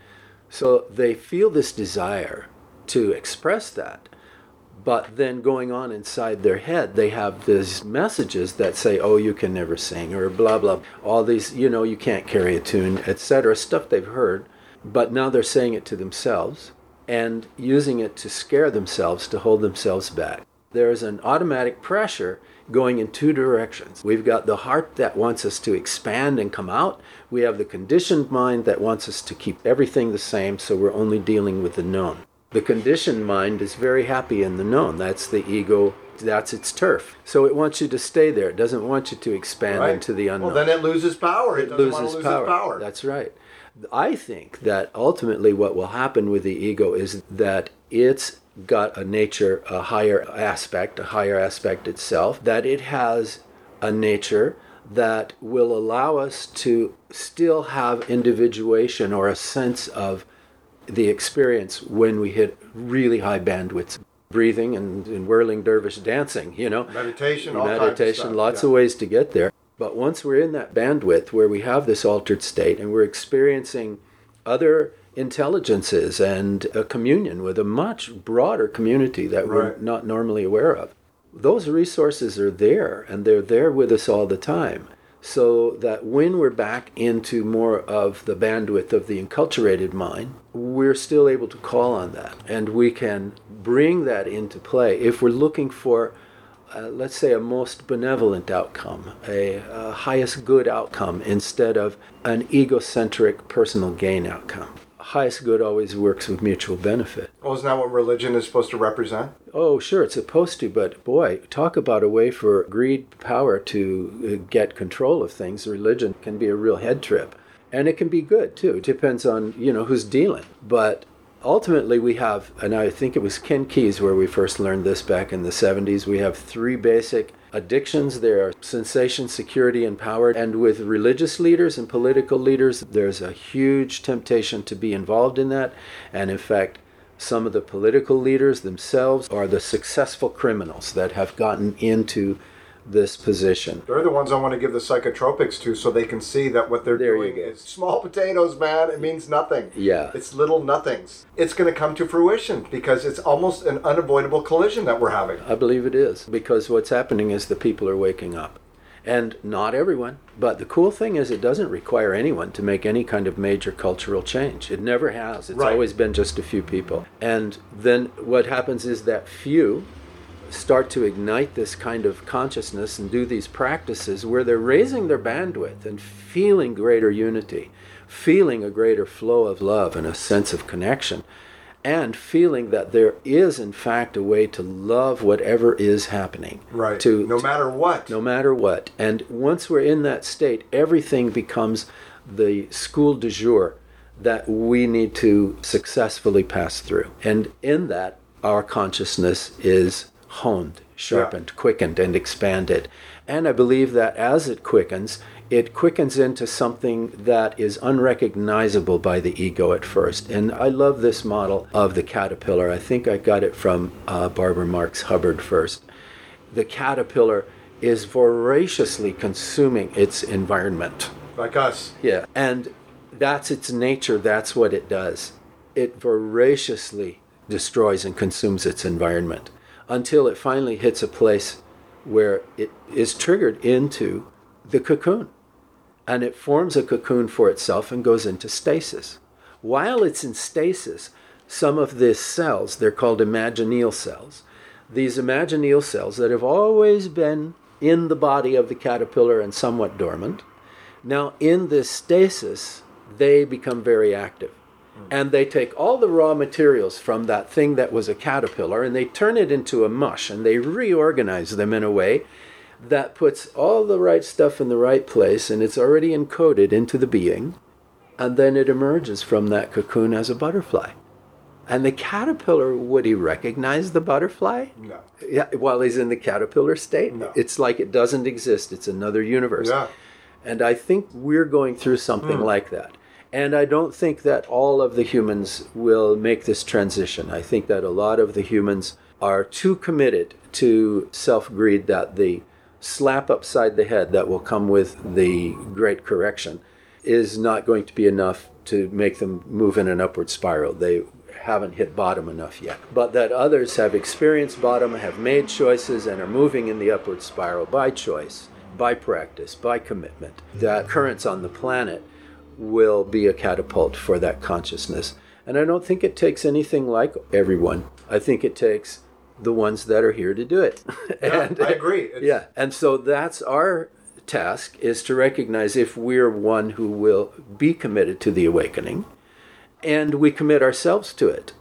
So they feel this desire to express that, but then going on inside their head, they have these messages that say, "Oh, you can never sing," or blah blah. All these, you know, you can't carry a tune, etc. Stuff they've heard, but now they're saying it to themselves and using it to scare themselves to hold themselves back. There is an automatic pressure going in two directions. We've got the heart that wants us to expand and come out. We have the conditioned mind that wants us to keep everything the same, so we're only dealing with the known. The conditioned mind is very happy in the known. That's the ego, that's its turf. So it wants you to stay there. It doesn't want you to expand Right? into the unknown Well, then it loses power. It, doesn't want loses to lose power. its power. That's right. I think that ultimately what will happen with the ego is that it's got a nature, a higher aspect, a higher aspect itself, that it has a nature that will allow us to still have individuation or a sense of the experience when we hit really high bandwidths. Breathing and, and whirling dervish dancing, you know. Meditation, all kinds of stuff, lots yeah. of ways to get there. But once we're in that bandwidth where we have this altered state and we're experiencing other intelligences and a communion with a much broader community that we're not normally aware of, those resources are there and they're there with us all the time. So that when we're back into more of the bandwidth of the enculturated mind, we're still able to call on that. And we can bring that into play if we're looking for uh, let's say, a most benevolent outcome, a, a highest good outcome, instead of an egocentric personal gain outcome. Highest good always works with mutual benefit. Well, isn't that what religion is supposed to represent? Oh, sure, it's supposed to, but boy, talk about a way for greed power to uh, get control of things. Religion can be a real head trip. And it can be good too. It depends on, you know, who's dealing. But ultimately we have and I think it was Ken Keyes where we first learned this back in the 70s. We have three basic addictions. There are sensation, security, and power. And with religious leaders and political leaders, there's a huge temptation to be involved in that. And in fact, some of the political leaders themselves are the successful criminals that have gotten into this position. They're the ones I want to give the psychotropics to so they can see that what they're There doing is small potatoes, man. It means nothing. Yeah. It's little nothings. It's going to come to fruition because it's almost an unavoidable collision that we're having. I believe it is because what's happening is the people are waking up. And not everyone. But the cool thing is, it doesn't require anyone to make any kind of major cultural change. It never has. It's Right. always been just a few people. And then what happens is that few start to ignite this kind of consciousness and do these practices where they're raising their bandwidth and feeling greater unity, feeling a greater flow of love and a sense of connection, and feeling that there is, in fact, a way to love whatever is happening. Right. To, no matter what. no matter what. And once we're in that state, everything becomes the school de jour that we need to successfully pass through. And in that, our consciousness is honed, sharpened, quickened, and expanded. And I believe that as it quickens, it quickens into something that is unrecognizable by the ego at first. And I love this model of the caterpillar. I think I got it from uh, Barbara Marx Hubbard first. The caterpillar is voraciously consuming its environment. Like us. Yeah. And that's its nature, that's what it does. It voraciously destroys and consumes its environment until it finally hits a place where it is triggered into the cocoon. And it forms a cocoon for itself and goes into stasis. While it's in stasis, some of the cells, they're called imaginal cells, these imaginal cells that have always been in the body of the caterpillar and somewhat dormant, now in this stasis, they become very active. Mm. And they take all the raw materials from that thing that was a caterpillar and they turn it into a mush and they reorganize them in a way that puts all the right stuff in the right place and it's already encoded into the being. And then it emerges from that cocoon as a butterfly. And the caterpillar, would he recognize the butterfly? No. Yeah, while he's in the caterpillar state? No. It's like it doesn't exist, it's another universe. Yeah. And I think we're going through something hmm. like that. And I don't think that all of the humans will make this transition. I think that a lot of the humans are too committed to self greed that the slap upside the head that will come with the great correction is not going to be enough to make them move in an upward spiral. They haven't hit bottom enough yet. But that others have experienced bottom, have made choices, and are moving in the upward spiral by choice, by practice, by commitment. That currents on the planet will be a catapult for that consciousness. And I don't think it takes anything like everyone. I think it takes the ones that are here to do it. Yeah, I agree. It's- yeah. And so that's our task is to recognize if we're one who will be committed to the awakening and we commit ourselves to it.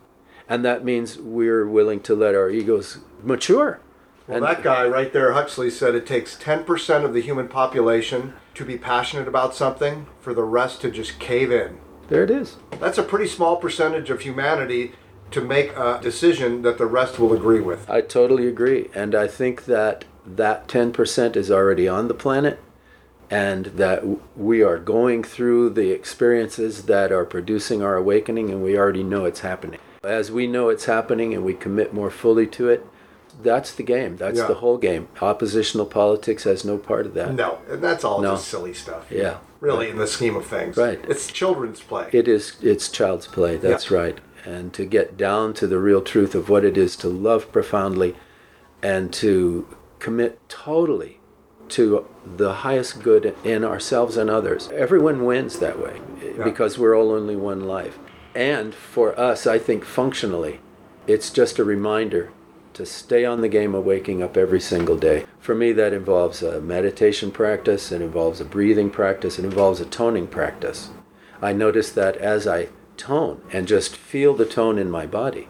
And that means we're willing to let our egos mature. Well, and that guy right there, Huxley, said it takes 10% of the human population to be passionate about something, for the rest to just cave in. there it is. That's a pretty small percentage of humanity to make a decision that the rest will agree with. I totally agree. And I think that that 10% is already on the planet and that we are going through the experiences that are producing our awakening and we already know it's happening. As we know it's happening and we commit more fully to it, that's the game. That's Yeah. the whole game. Oppositional politics has no part of that. No, and that's all No. just silly stuff. Yeah. Really, in the scheme of things. Right. It's children's play. It is it's child's play. That's Yeah. right. And to get down to the real truth of what it is to love profoundly and to commit totally to the highest good in ourselves and others. Everyone wins that way because we're all only one life. And for us, I think functionally, it's just a reminder to stay on the game of waking up every single day. For me, that involves a meditation practice, it involves a breathing practice, it involves a toning practice. I notice that as I tone and just feel the tone in my body,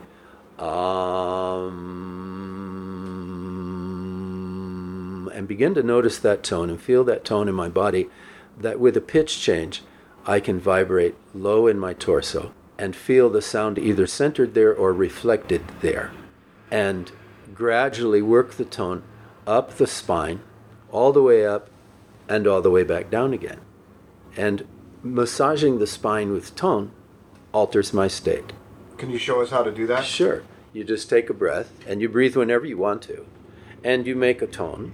um, and begin to notice that tone and feel that tone in my body, that with a pitch change, I can vibrate low in my torso and feel the sound either centered there or reflected there. And gradually work the tone up the spine, all the way up and all the way back down again. And massaging the spine with tone alters my state. Can you show us how to do that? Sure. You just take a breath and you breathe whenever you want to. And you make a tone.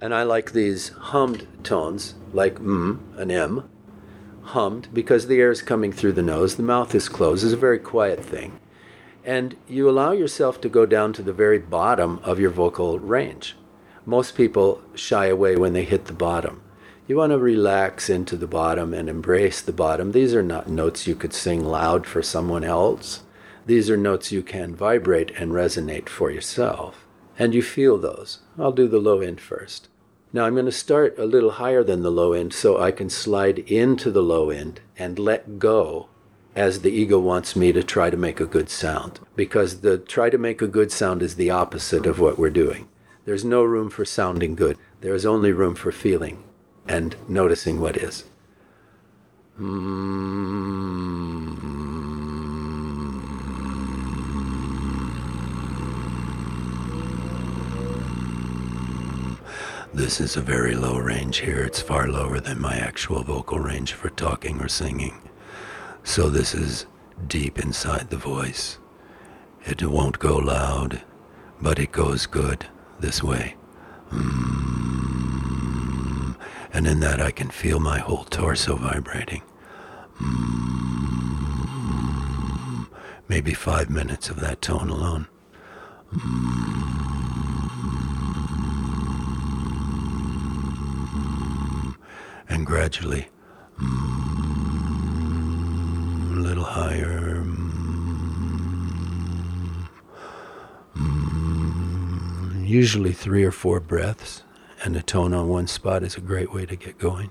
And I like these hummed tones, like mm, an M, hummed, because the air is coming through the nose, the mouth is closed. It's a very quiet thing. And you allow yourself to go down to the very bottom of your vocal range. Most people shy away when they hit the bottom. You want to relax into the bottom and embrace the bottom. These are not notes you could sing loud for someone else. These are notes you can vibrate and resonate for yourself. And you feel those. I'll do the low end first. Now I'm going to start a little higher than the low end so I can slide into the low end and let go as the ego wants me to try to make a good sound. Because the try to make a good sound is the opposite of what we're doing. There's no room for sounding good, there is only room for feeling and noticing what is. This is a very low range here. It's far lower than my actual vocal range for talking or singing. So this is deep inside the voice. It won't go loud, but it goes good this way. Mm. And in that, I can feel my whole torso vibrating. Mm. Maybe five minutes of that tone alone. Mm. And gradually, mm, higher. Usually three or four breaths, and a tone on one spot is a great way to get going.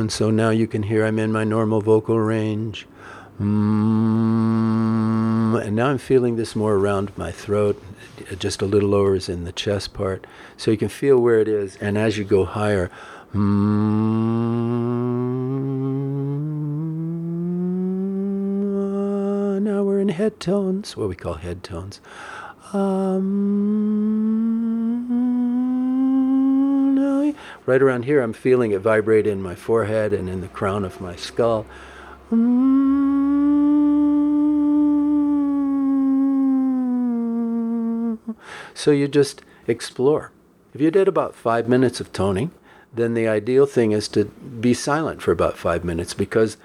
And so now you can hear I'm in my normal vocal range. Mm, And now I'm feeling this more around my throat, just a little lower is in the chest part. So you can feel where it is. And as you go higher, mm, now we're in head tones, what we call head tones. Um, right around here, I'm feeling it vibrate in my forehead and in the crown of my skull. So you just explore. If you did about five minutes of toning, then the ideal thing is to be silent for about five minutes because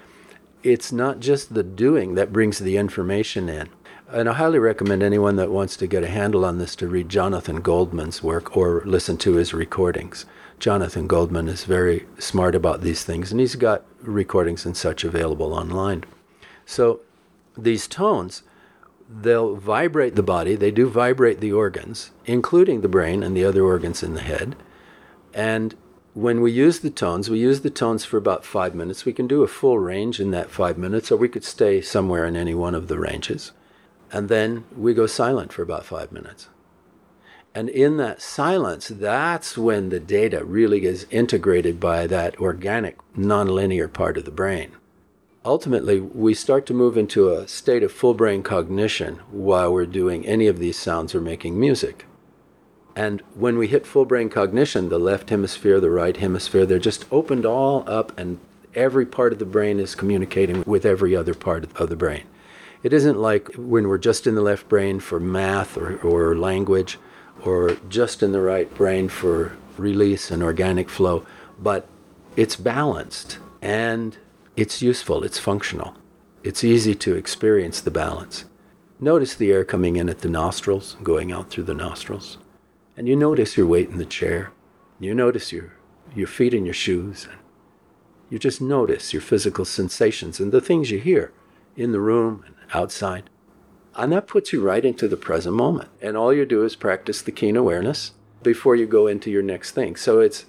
it's not just the doing that brings the information in. And I highly recommend anyone that wants to get a handle on this to read Jonathan Goldman's work or listen to his recordings. Jonathan Goldman is very smart about these things, and he's got recordings and such available online. So these tones, they'll vibrate the body, they do vibrate the organs, including the brain and the other organs in the head. And when we use the tones, we use the tones for about five minutes. We can do a full range in that five minutes, or we could stay somewhere in any one of the ranges. And then we go silent for about five minutes. And in that silence, that's when the data really is integrated by that organic, nonlinear part of the brain. Ultimately, we start to move into a state of full brain cognition while we're doing any of these sounds or making music. And when we hit full brain cognition, the left hemisphere, the right hemisphere, they're just opened all up, and every part of the brain is communicating with every other part of the brain. It isn't like when we're just in the left brain for math or, or language, or just in the right brain for release and organic flow, but it's balanced and it's useful, it's functional. It's easy to experience the balance. Notice the air coming in at the nostrils, going out through the nostrils. And you notice your weight in the chair. You notice your, your feet in your shoes. You just notice your physical sensations and the things you hear in the room and outside. And that puts you right into the present moment. And all you do is practice the keen awareness before you go into your next thing. So it's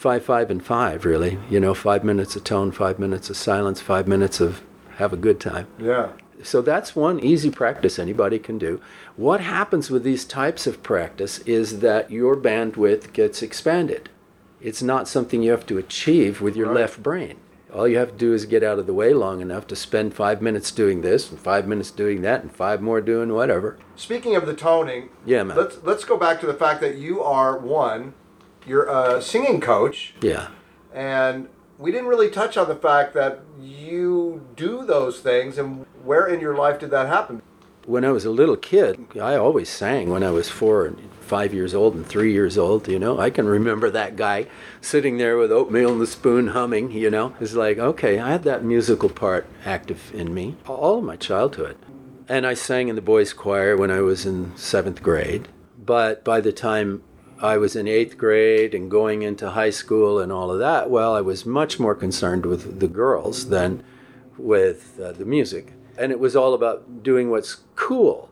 five, five, and five, really. You know, five minutes of tone, five minutes of silence, five minutes of have a good time. Yeah. So that's one easy practice anybody can do. What happens with these types of practice is that your bandwidth gets expanded. It's not something you have to achieve with your Right. left brain. All you have to do is get out of the way long enough to spend five minutes doing this and five minutes doing that and five more doing whatever. Speaking of the toning, Yeah, man. let's let's go back to the fact that you are one, you're a singing coach, Yeah. and we didn't really touch on the fact that you do those things and where in your life did that happen? When I was a little kid, I always sang when I was four and five years old and three years old, you know. I can remember that guy sitting there with oatmeal and the spoon humming, you know. It's like, okay, I had that musical part active in me all of my childhood. And I sang in the boys' choir when I was in seventh grade. But by the time I was in eighth grade and going into high school and all of that, well, I was much more concerned with the girls than with uh, the music. And it was all about doing what's cool.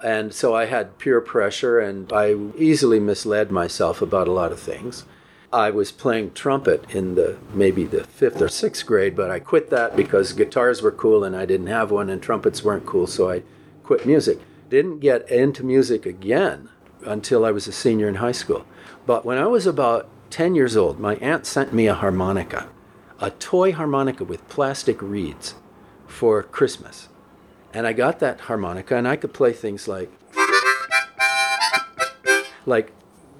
And so I had peer pressure and I easily misled myself about a lot of things. I was playing trumpet in the maybe the fifth or sixth grade, but I quit that because guitars were cool and I didn't have one, and trumpets weren't cool, so I quit music. Didn't get into music again until I was a senior in high school. But when I was about 10 years old, my aunt sent me a harmonica, a toy harmonica with plastic reeds for Christmas. And I got that harmonica and I could play things like like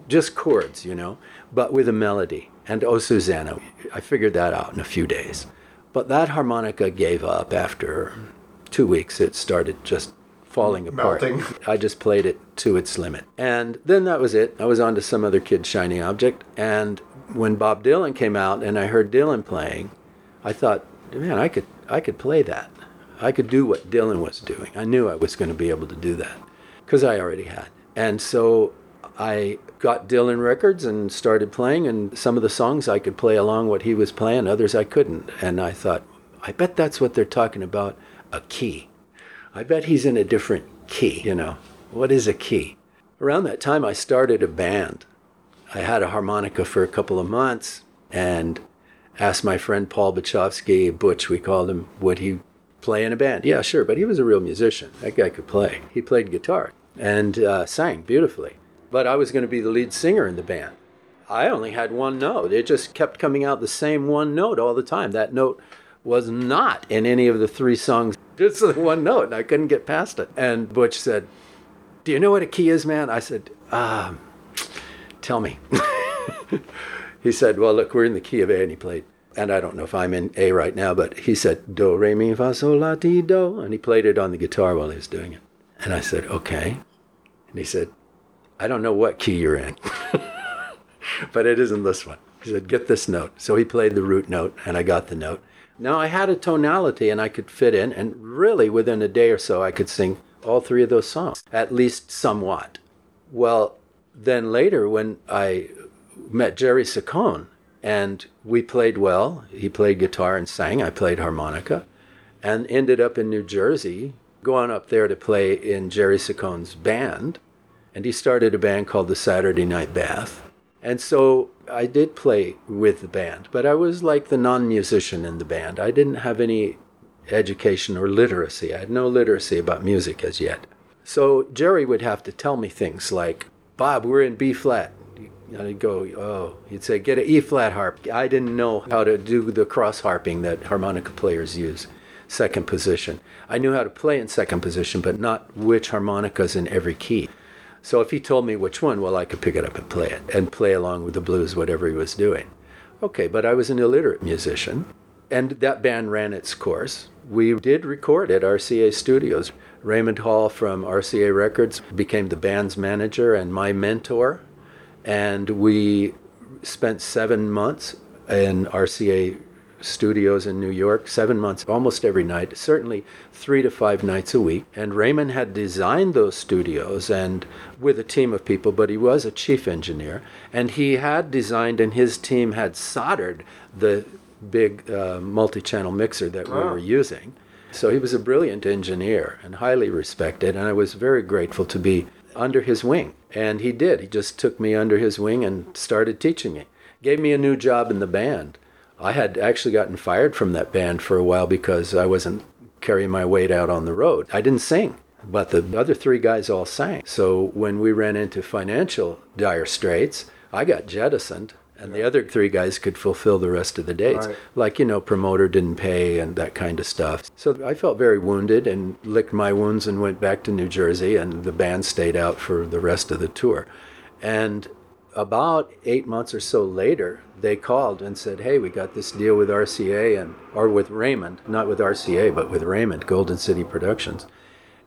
just chords, you know, but with a melody. And oh Susanna, I figured that out in a few days. But that harmonica gave up after 2 weeks. It started just falling apart. Melting. I just played it to its limit. And then that was it. I was on to some other kid's shiny object. And when Bob Dylan came out and I heard Dylan playing, I thought, man, I could I could play that. I could do what Dylan was doing. I knew I was going to be able to do that because I already had. And so I got Dylan records and started playing and some of the songs I could play along what he was playing, others I couldn't. And I thought, I bet that's what they're talking about, a key. I bet he's in a different key, you know. What is a key? Around that time, I started a band. I had a harmonica for a couple of months and asked my friend Paul Bachowski, Butch, we called him, would he play in a band? Yeah, sure, but he was a real musician. That guy could play. He played guitar and uh, sang beautifully. But I was going to be the lead singer in the band. I only had one note. It just kept coming out the same one note all the time. That note was not in any of the three songs. Just the one note, and I couldn't get past it. And Butch said, "Do you know what a key is, man?" I said, um, "Tell me." he said, "Well, look, we're in the key of A," and he played. And I don't know if I'm in A right now, but he said Do Re Mi Fa Sol La Ti Do, and he played it on the guitar while he was doing it. And I said, "Okay." And he said, "I don't know what key you're in." but it isn't this one. He said, Get this note. So he played the root note, and I got the note. Now I had a tonality and I could fit in, and really within a day or so, I could sing all three of those songs, at least somewhat. Well, then later, when I met Jerry Saccone, and we played well, he played guitar and sang, I played harmonica, and ended up in New Jersey, going up there to play in Jerry Saccone's band. And he started a band called the Saturday Night Bath. And so I did play with the band, but I was like the non musician in the band. I didn't have any education or literacy. I had no literacy about music as yet. So Jerry would have to tell me things like, Bob, we're in B flat. I'd go, oh, he'd say, get an E flat harp. I didn't know how to do the cross harping that harmonica players use, second position. I knew how to play in second position, but not which harmonicas in every key. So if he told me which one, well, I could pick it up and play it and play along with the blues, whatever he was doing. Okay, but I was an illiterate musician, and that band ran its course. We did record at RCA Studios. Raymond Hall from RCA Records became the band's manager and my mentor, and we spent seven months in RCA studios in New York, seven months, almost every night, certainly three to five nights a week. And Raymond had designed those studios and with a team of people, but he was a chief engineer. And he had designed, and his team had soldered the big uh, multi channel mixer that we were using. So he was a brilliant engineer and highly respected. And I was very grateful to be under his wing. And he did. He just took me under his wing and started teaching me. Gave me a new job in the band. I had actually gotten fired from that band for a while because I wasn't carrying my weight out on the road. I didn't sing, but the other three guys all sang. So when we ran into financial dire straits, I got jettisoned. And the other three guys could fulfill the rest of the dates. Right. Like, you know, promoter didn't pay and that kind of stuff. So I felt very wounded and licked my wounds and went back to New Jersey, and the band stayed out for the rest of the tour. And about eight months or so later, they called and said, "Hey, we got this deal with RCA and or with Raymond, not with RCA, but with Raymond, Golden City Productions,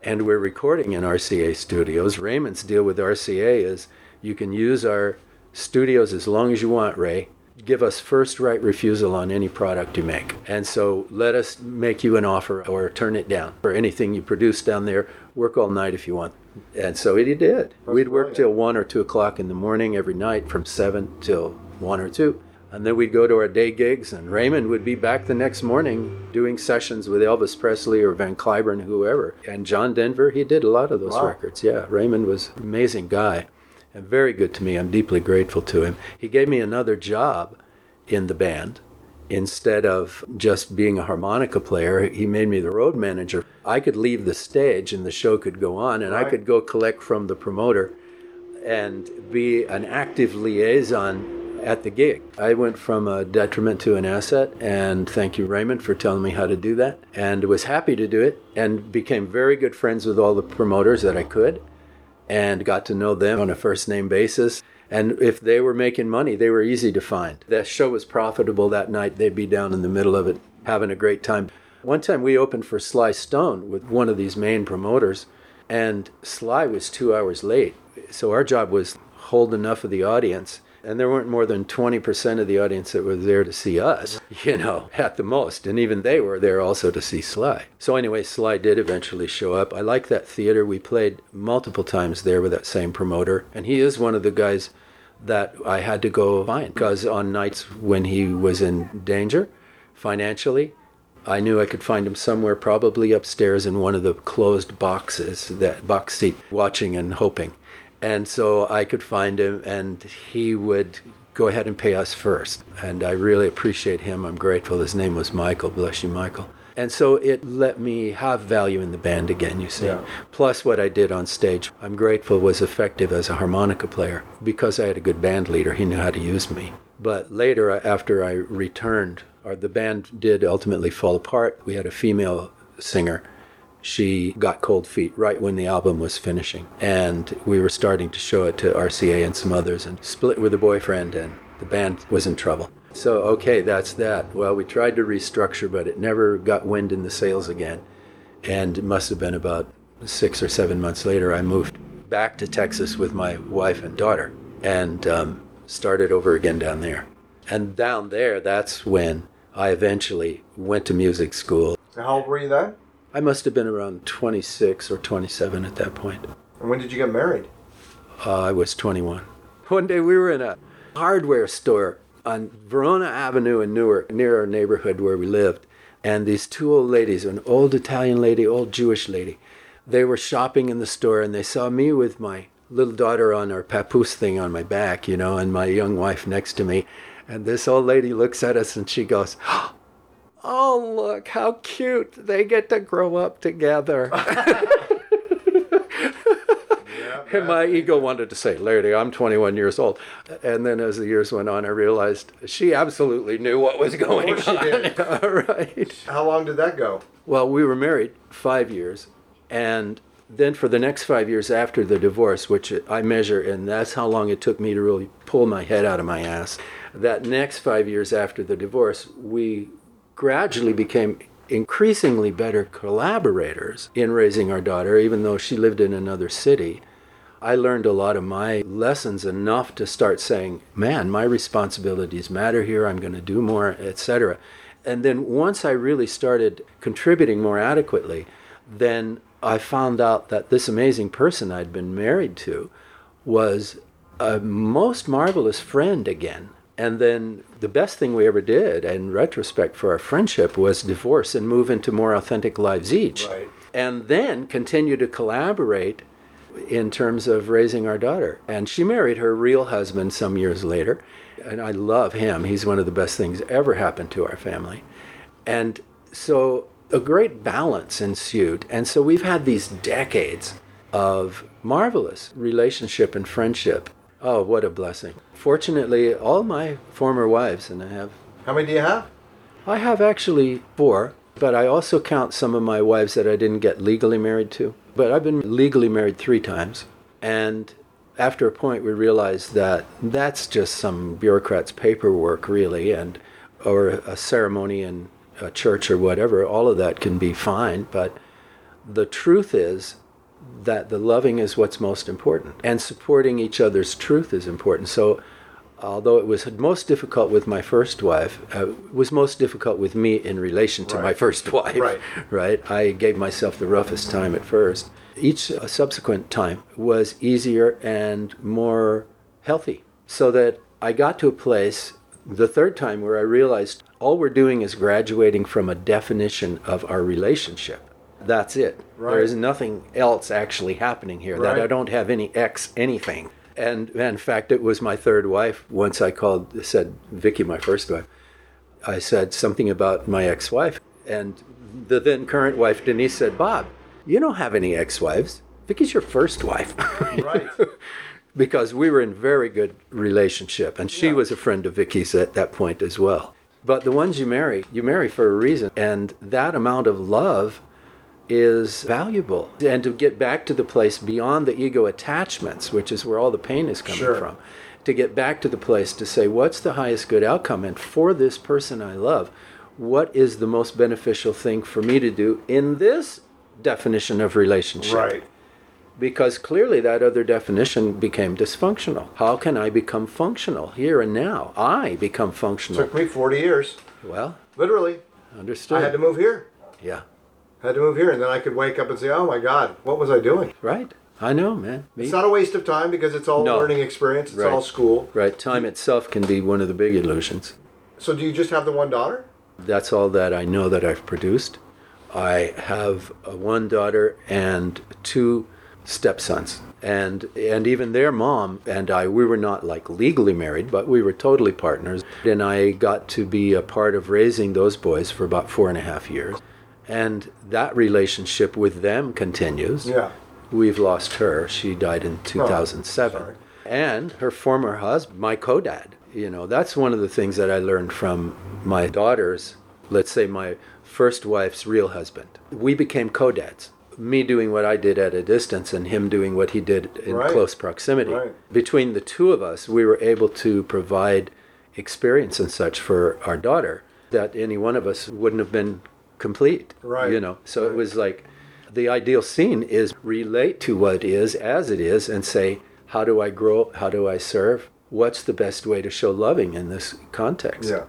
and we're recording in RCA studios. Raymond's deal with RCA is you can use our studios as long as you want, Ray. Give us first right refusal on any product you make. And so let us make you an offer or turn it down for anything you produce down there. Work all night if you want. And so he did. We'd work brilliant. till one or two o'clock in the morning every night from seven till one or two. And then we'd go to our day gigs, and Raymond would be back the next morning doing sessions with Elvis Presley or Van Cliburn, whoever. And John Denver, he did a lot of those Wow. records. Yeah, Raymond was an amazing guy and very good to me. I'm deeply grateful to him. He gave me another job in the band. Instead of just being a harmonica player, he made me the road manager. I could leave the stage and the show could go on, and I could go collect from the promoter and be an active liaison at the gig. I went from a detriment to an asset, and thank you, Raymond, for telling me how to do that. And was happy to do it, and became very good friends with all the promoters that I could, and got to know them on a first name basis. And if they were making money, they were easy to find. That show was profitable that night. They'd be down in the middle of it having a great time. One time we opened for Sly Stone with one of these main promoters, and Sly was two hours late. So our job was hold enough of the audience. And there weren't more than 20% of the audience that was there to see us, you know, at the most. And even they were there also to see Sly. So, anyway, Sly did eventually show up. I like that theater. We played multiple times there with that same promoter. And he is one of the guys that I had to go find because on nights when he was in danger financially, I knew I could find him somewhere, probably upstairs in one of the closed boxes, that box seat, watching and hoping. And so I could find him, and he would go ahead and pay us first. And I really appreciate him. I'm grateful. His name was Michael. Bless you, Michael. And so it let me have value in the band again, you see. Yeah. Plus, what I did on stage, I'm grateful was effective as a harmonica player because I had a good band leader. He knew how to use me. But later, uh, after I returned, or the band did ultimately fall apart. We had a female singer. She got cold feet right when the album was finishing. And we were starting to show it to RCA and some others and split with a boyfriend, and the band was in trouble. So, okay, that's that. Well, we tried to restructure, but it never got wind in the sails again. And it must have been about six or seven months later, I moved back to Texas with my wife and daughter and um, started over again down there. And down there, that's when I eventually went to music school. How old were you then? I must have been around 26 or 27 at that point. And when did you get married? Uh, I was 21. One day we were in a hardware store on Verona Avenue in Newark, near our neighborhood where we lived. And these two old ladies, an old Italian lady, old Jewish lady, they were shopping in the store and they saw me with my little daughter on our papoose thing on my back, you know, and my young wife next to me. And this old lady looks at us and she goes, Oh, Oh, look, how cute. They get to grow up together. And my ego wanted to say, Lady, I'm 21 years old. And then as the years went on, I realized she absolutely knew what was going on. did. All right. How long did that go? Well, we were married five years. And then for the next five years after the divorce, which I measure, and that's how long it took me to really pull my head out of my ass, that next five years after the divorce, we gradually became increasingly better collaborators in raising our daughter, even though she lived in another city. I learned a lot of my lessons enough to start saying, man, my responsibilities matter here. I'm going to do more, etc. And then once I really started contributing more adequately, then I found out that this amazing person I'd been married to was a most marvelous friend again. And then the best thing we ever did, in retrospect, for our friendship was divorce and move into more authentic lives each. Right. And then continue to collaborate in terms of raising our daughter. And she married her real husband some years later. And I love him. He's one of the best things ever happened to our family. And so a great balance ensued. And so we've had these decades of marvelous relationship and friendship. Oh, what a blessing. Fortunately, all my former wives, and I have How many do you have? I have actually four, but I also count some of my wives that I didn't get legally married to. But I've been legally married three times. And after a point, we realized that that's just some bureaucrat's paperwork, really, and or a ceremony in a church or whatever. All of that can be fine, but the truth is that the loving is what's most important, and supporting each other's truth is important. So although it was most difficult with my first wife, uh, it was most difficult with me in relation to my first wife. Right. Right. I gave myself the roughest time at first. each uh, subsequent time was easier and more healthy. So that I got to a place the third time where I realized all we're doing is graduating from a definition of our relationship. That's it. Right. There is nothing else actually happening here. That I don't have any ex anything. And in fact, it was my third wife. Once I called, said Vicky, my first wife. I said something about my ex-wife, and the then current wife Denise said, "Bob, you don't have any ex-wives. Vicky's your first wife." Right. because we were in very good relationship and she Yeah. was a friend of Vicky's at that point as well. But the ones you marry, you marry for a reason and that amount of love is valuable. And to get back to the place beyond the ego attachments, which is where all the pain is coming Sure. from. To get back to the place to say what's the highest good outcome and for this person I love, what is the most beneficial thing for me to do in this definition of relationship? right. because clearly that other definition became dysfunctional. How can I become functional here and now? I become functional. Took me 40 years. Well, Literally. understood. I had to move here. yeah, had to move here, and then I could wake up and say, "Oh my God, what was I doing?" right. I know, man. It's not a waste of time because it's all No. learning experience. It's Right. all school. right. Time itself can be one of the big illusions. So, do you just have the one daughter? That's all that I know that I've produced. I have one daughter and two stepsons. And and even their mom and I we were not like legally married, but we were totally partners. And I got to be a part of raising those boys for about four and a half years. And that relationship with them continues. Yeah. We've lost her. She died in 2007. sorry. and her former husband, my co-dad. You know, that's one of the things that I learned from my daughters, let's say my first wife's real husband. We became co-dads. Me doing what I did at a distance and him doing what he did in Right. close proximity. Right. Between the two of us, we were able to provide experience and such for our daughter that any one of us wouldn't have been complete. Right. You know, so it was like the ideal scene is relate to what is as it is and say, how do I grow? How do I serve? What's the best way to show loving in this context? Yeah.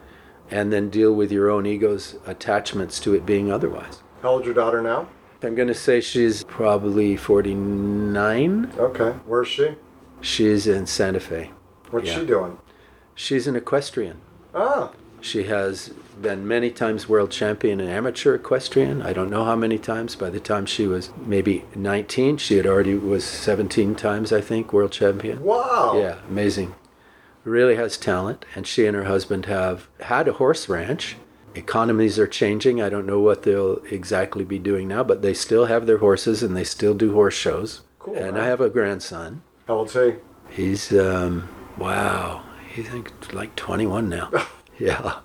And then deal with your own ego's attachments to it being otherwise. How old's your daughter now? I'm going to say she's probably 49. Okay. Where's she? She's in Santa Fe. What's Yeah. she doing? She's an equestrian. Ah, She has been many times world champion in amateur equestrian. I don't know how many times. By the time she was maybe 19, she had already was 17 times, I think, world champion. wow. Yeah, amazing. Really has talent, and she and her husband have had a horse ranch. Economies are changing. I don't know what they'll exactly be doing now, but they still have their horses and they still do horse shows. Cool, and man. I have a grandson. How old's he? He's um wow, he's like, like 21 now. yeah.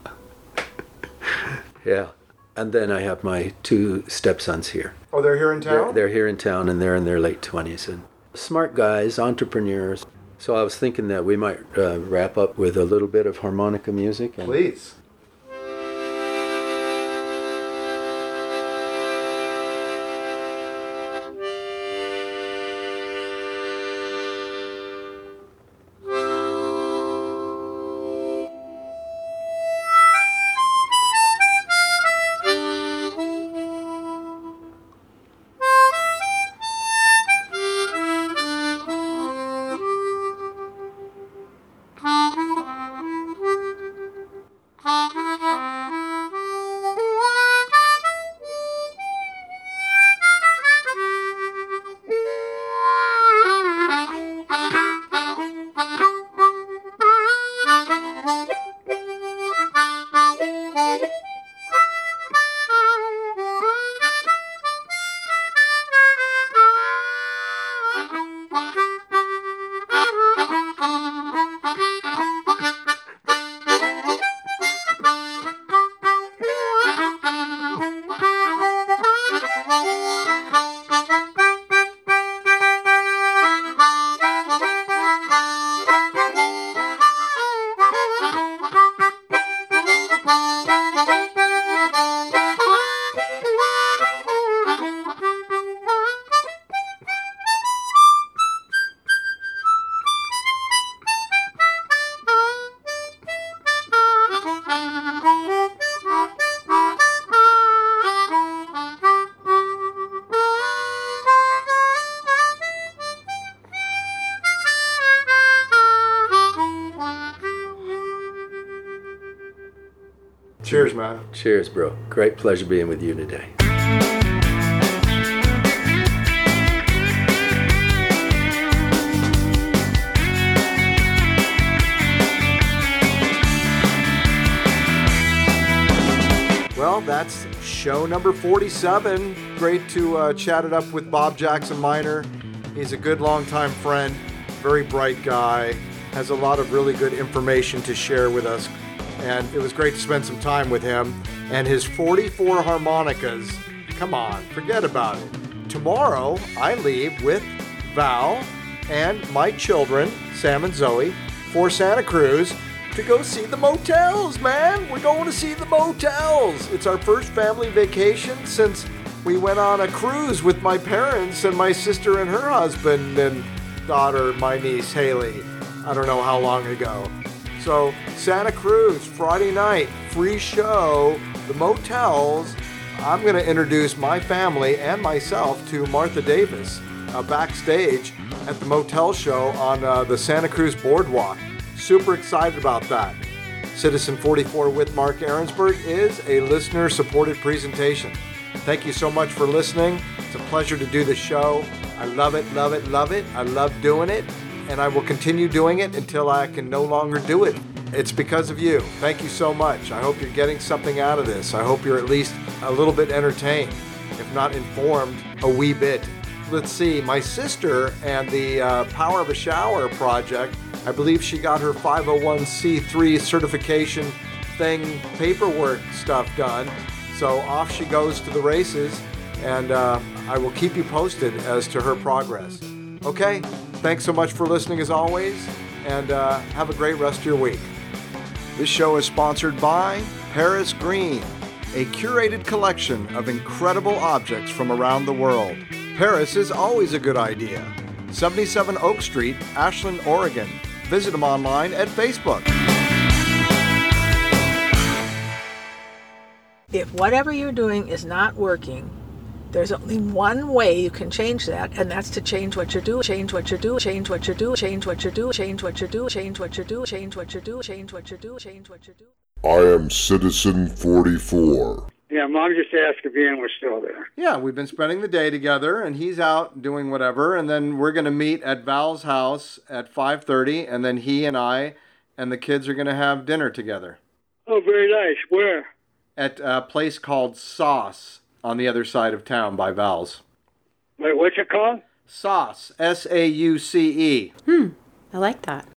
Yeah. And then I have my two stepsons here. Oh, they're here in They're, town. they're here in town and they're in their late 20s and smart guys, entrepreneurs. So I was thinking that we might uh, wrap up with a little bit of harmonica music. And Please. Cheers, bro. Great pleasure being with you today. Well, that's show number 47. Great to uh, chat it up with Bob Jackson Minor. He's a good longtime friend, very bright guy, has a lot of really good information to share with us. And it was great to spend some time with him. And his 44 harmonicas, come on, forget about it. Tomorrow, I leave with Val and my children, Sam and Zoe, for Santa Cruz to go see the motels, man. We're going to see the motels. It's our first family vacation since we went on a cruise with my parents and my sister and her husband and daughter, my niece Haley. I don't know how long ago. So, Santa Cruz, Friday night, free show, the motels. I'm going to introduce my family and myself to Martha Davis uh, backstage at the motel show on uh, the Santa Cruz Boardwalk. Super excited about that. Citizen 44 with Mark Ahrensberg is a listener supported presentation. Thank you so much for listening. It's a pleasure to do the show. I love it, love it, love it. I love doing it, and I will continue doing it until I can no longer do it. It's because of you. Thank you so much. I hope you're getting something out of this. I hope you're at least a little bit entertained, if not informed, a wee bit. Let's see, my sister and the uh, Power of a Shower project I believe she got her 501c3 certification thing, paperwork stuff done. So off she goes to the races, and uh, I will keep you posted as to her progress. Okay, thanks so much for listening as always, and uh, have a great rest of your week. This show is sponsored by Paris Green, a curated collection of incredible objects from around the world. Paris is always a good idea. 77 Oak Street, Ashland, Oregon visit them online at Facebook. If whatever you're doing is not working, there's only one way you can change that, and that's to change what you do, change what you do, change what you do, change what you do, change what you do, change what you do, change what you do, change what you do, change what you do. I am Citizen 44. Yeah, Mom just asked if Ian was still there. Yeah, we've been spending the day together, and he's out doing whatever, and then we're going to meet at Val's house at 5.30, and then he and I and the kids are going to have dinner together. Oh, very nice. Where? At a place called Sauce on the other side of town by Val's. Wait, what's it called? Sauce, S-A-U-C-E. Hmm, I like that.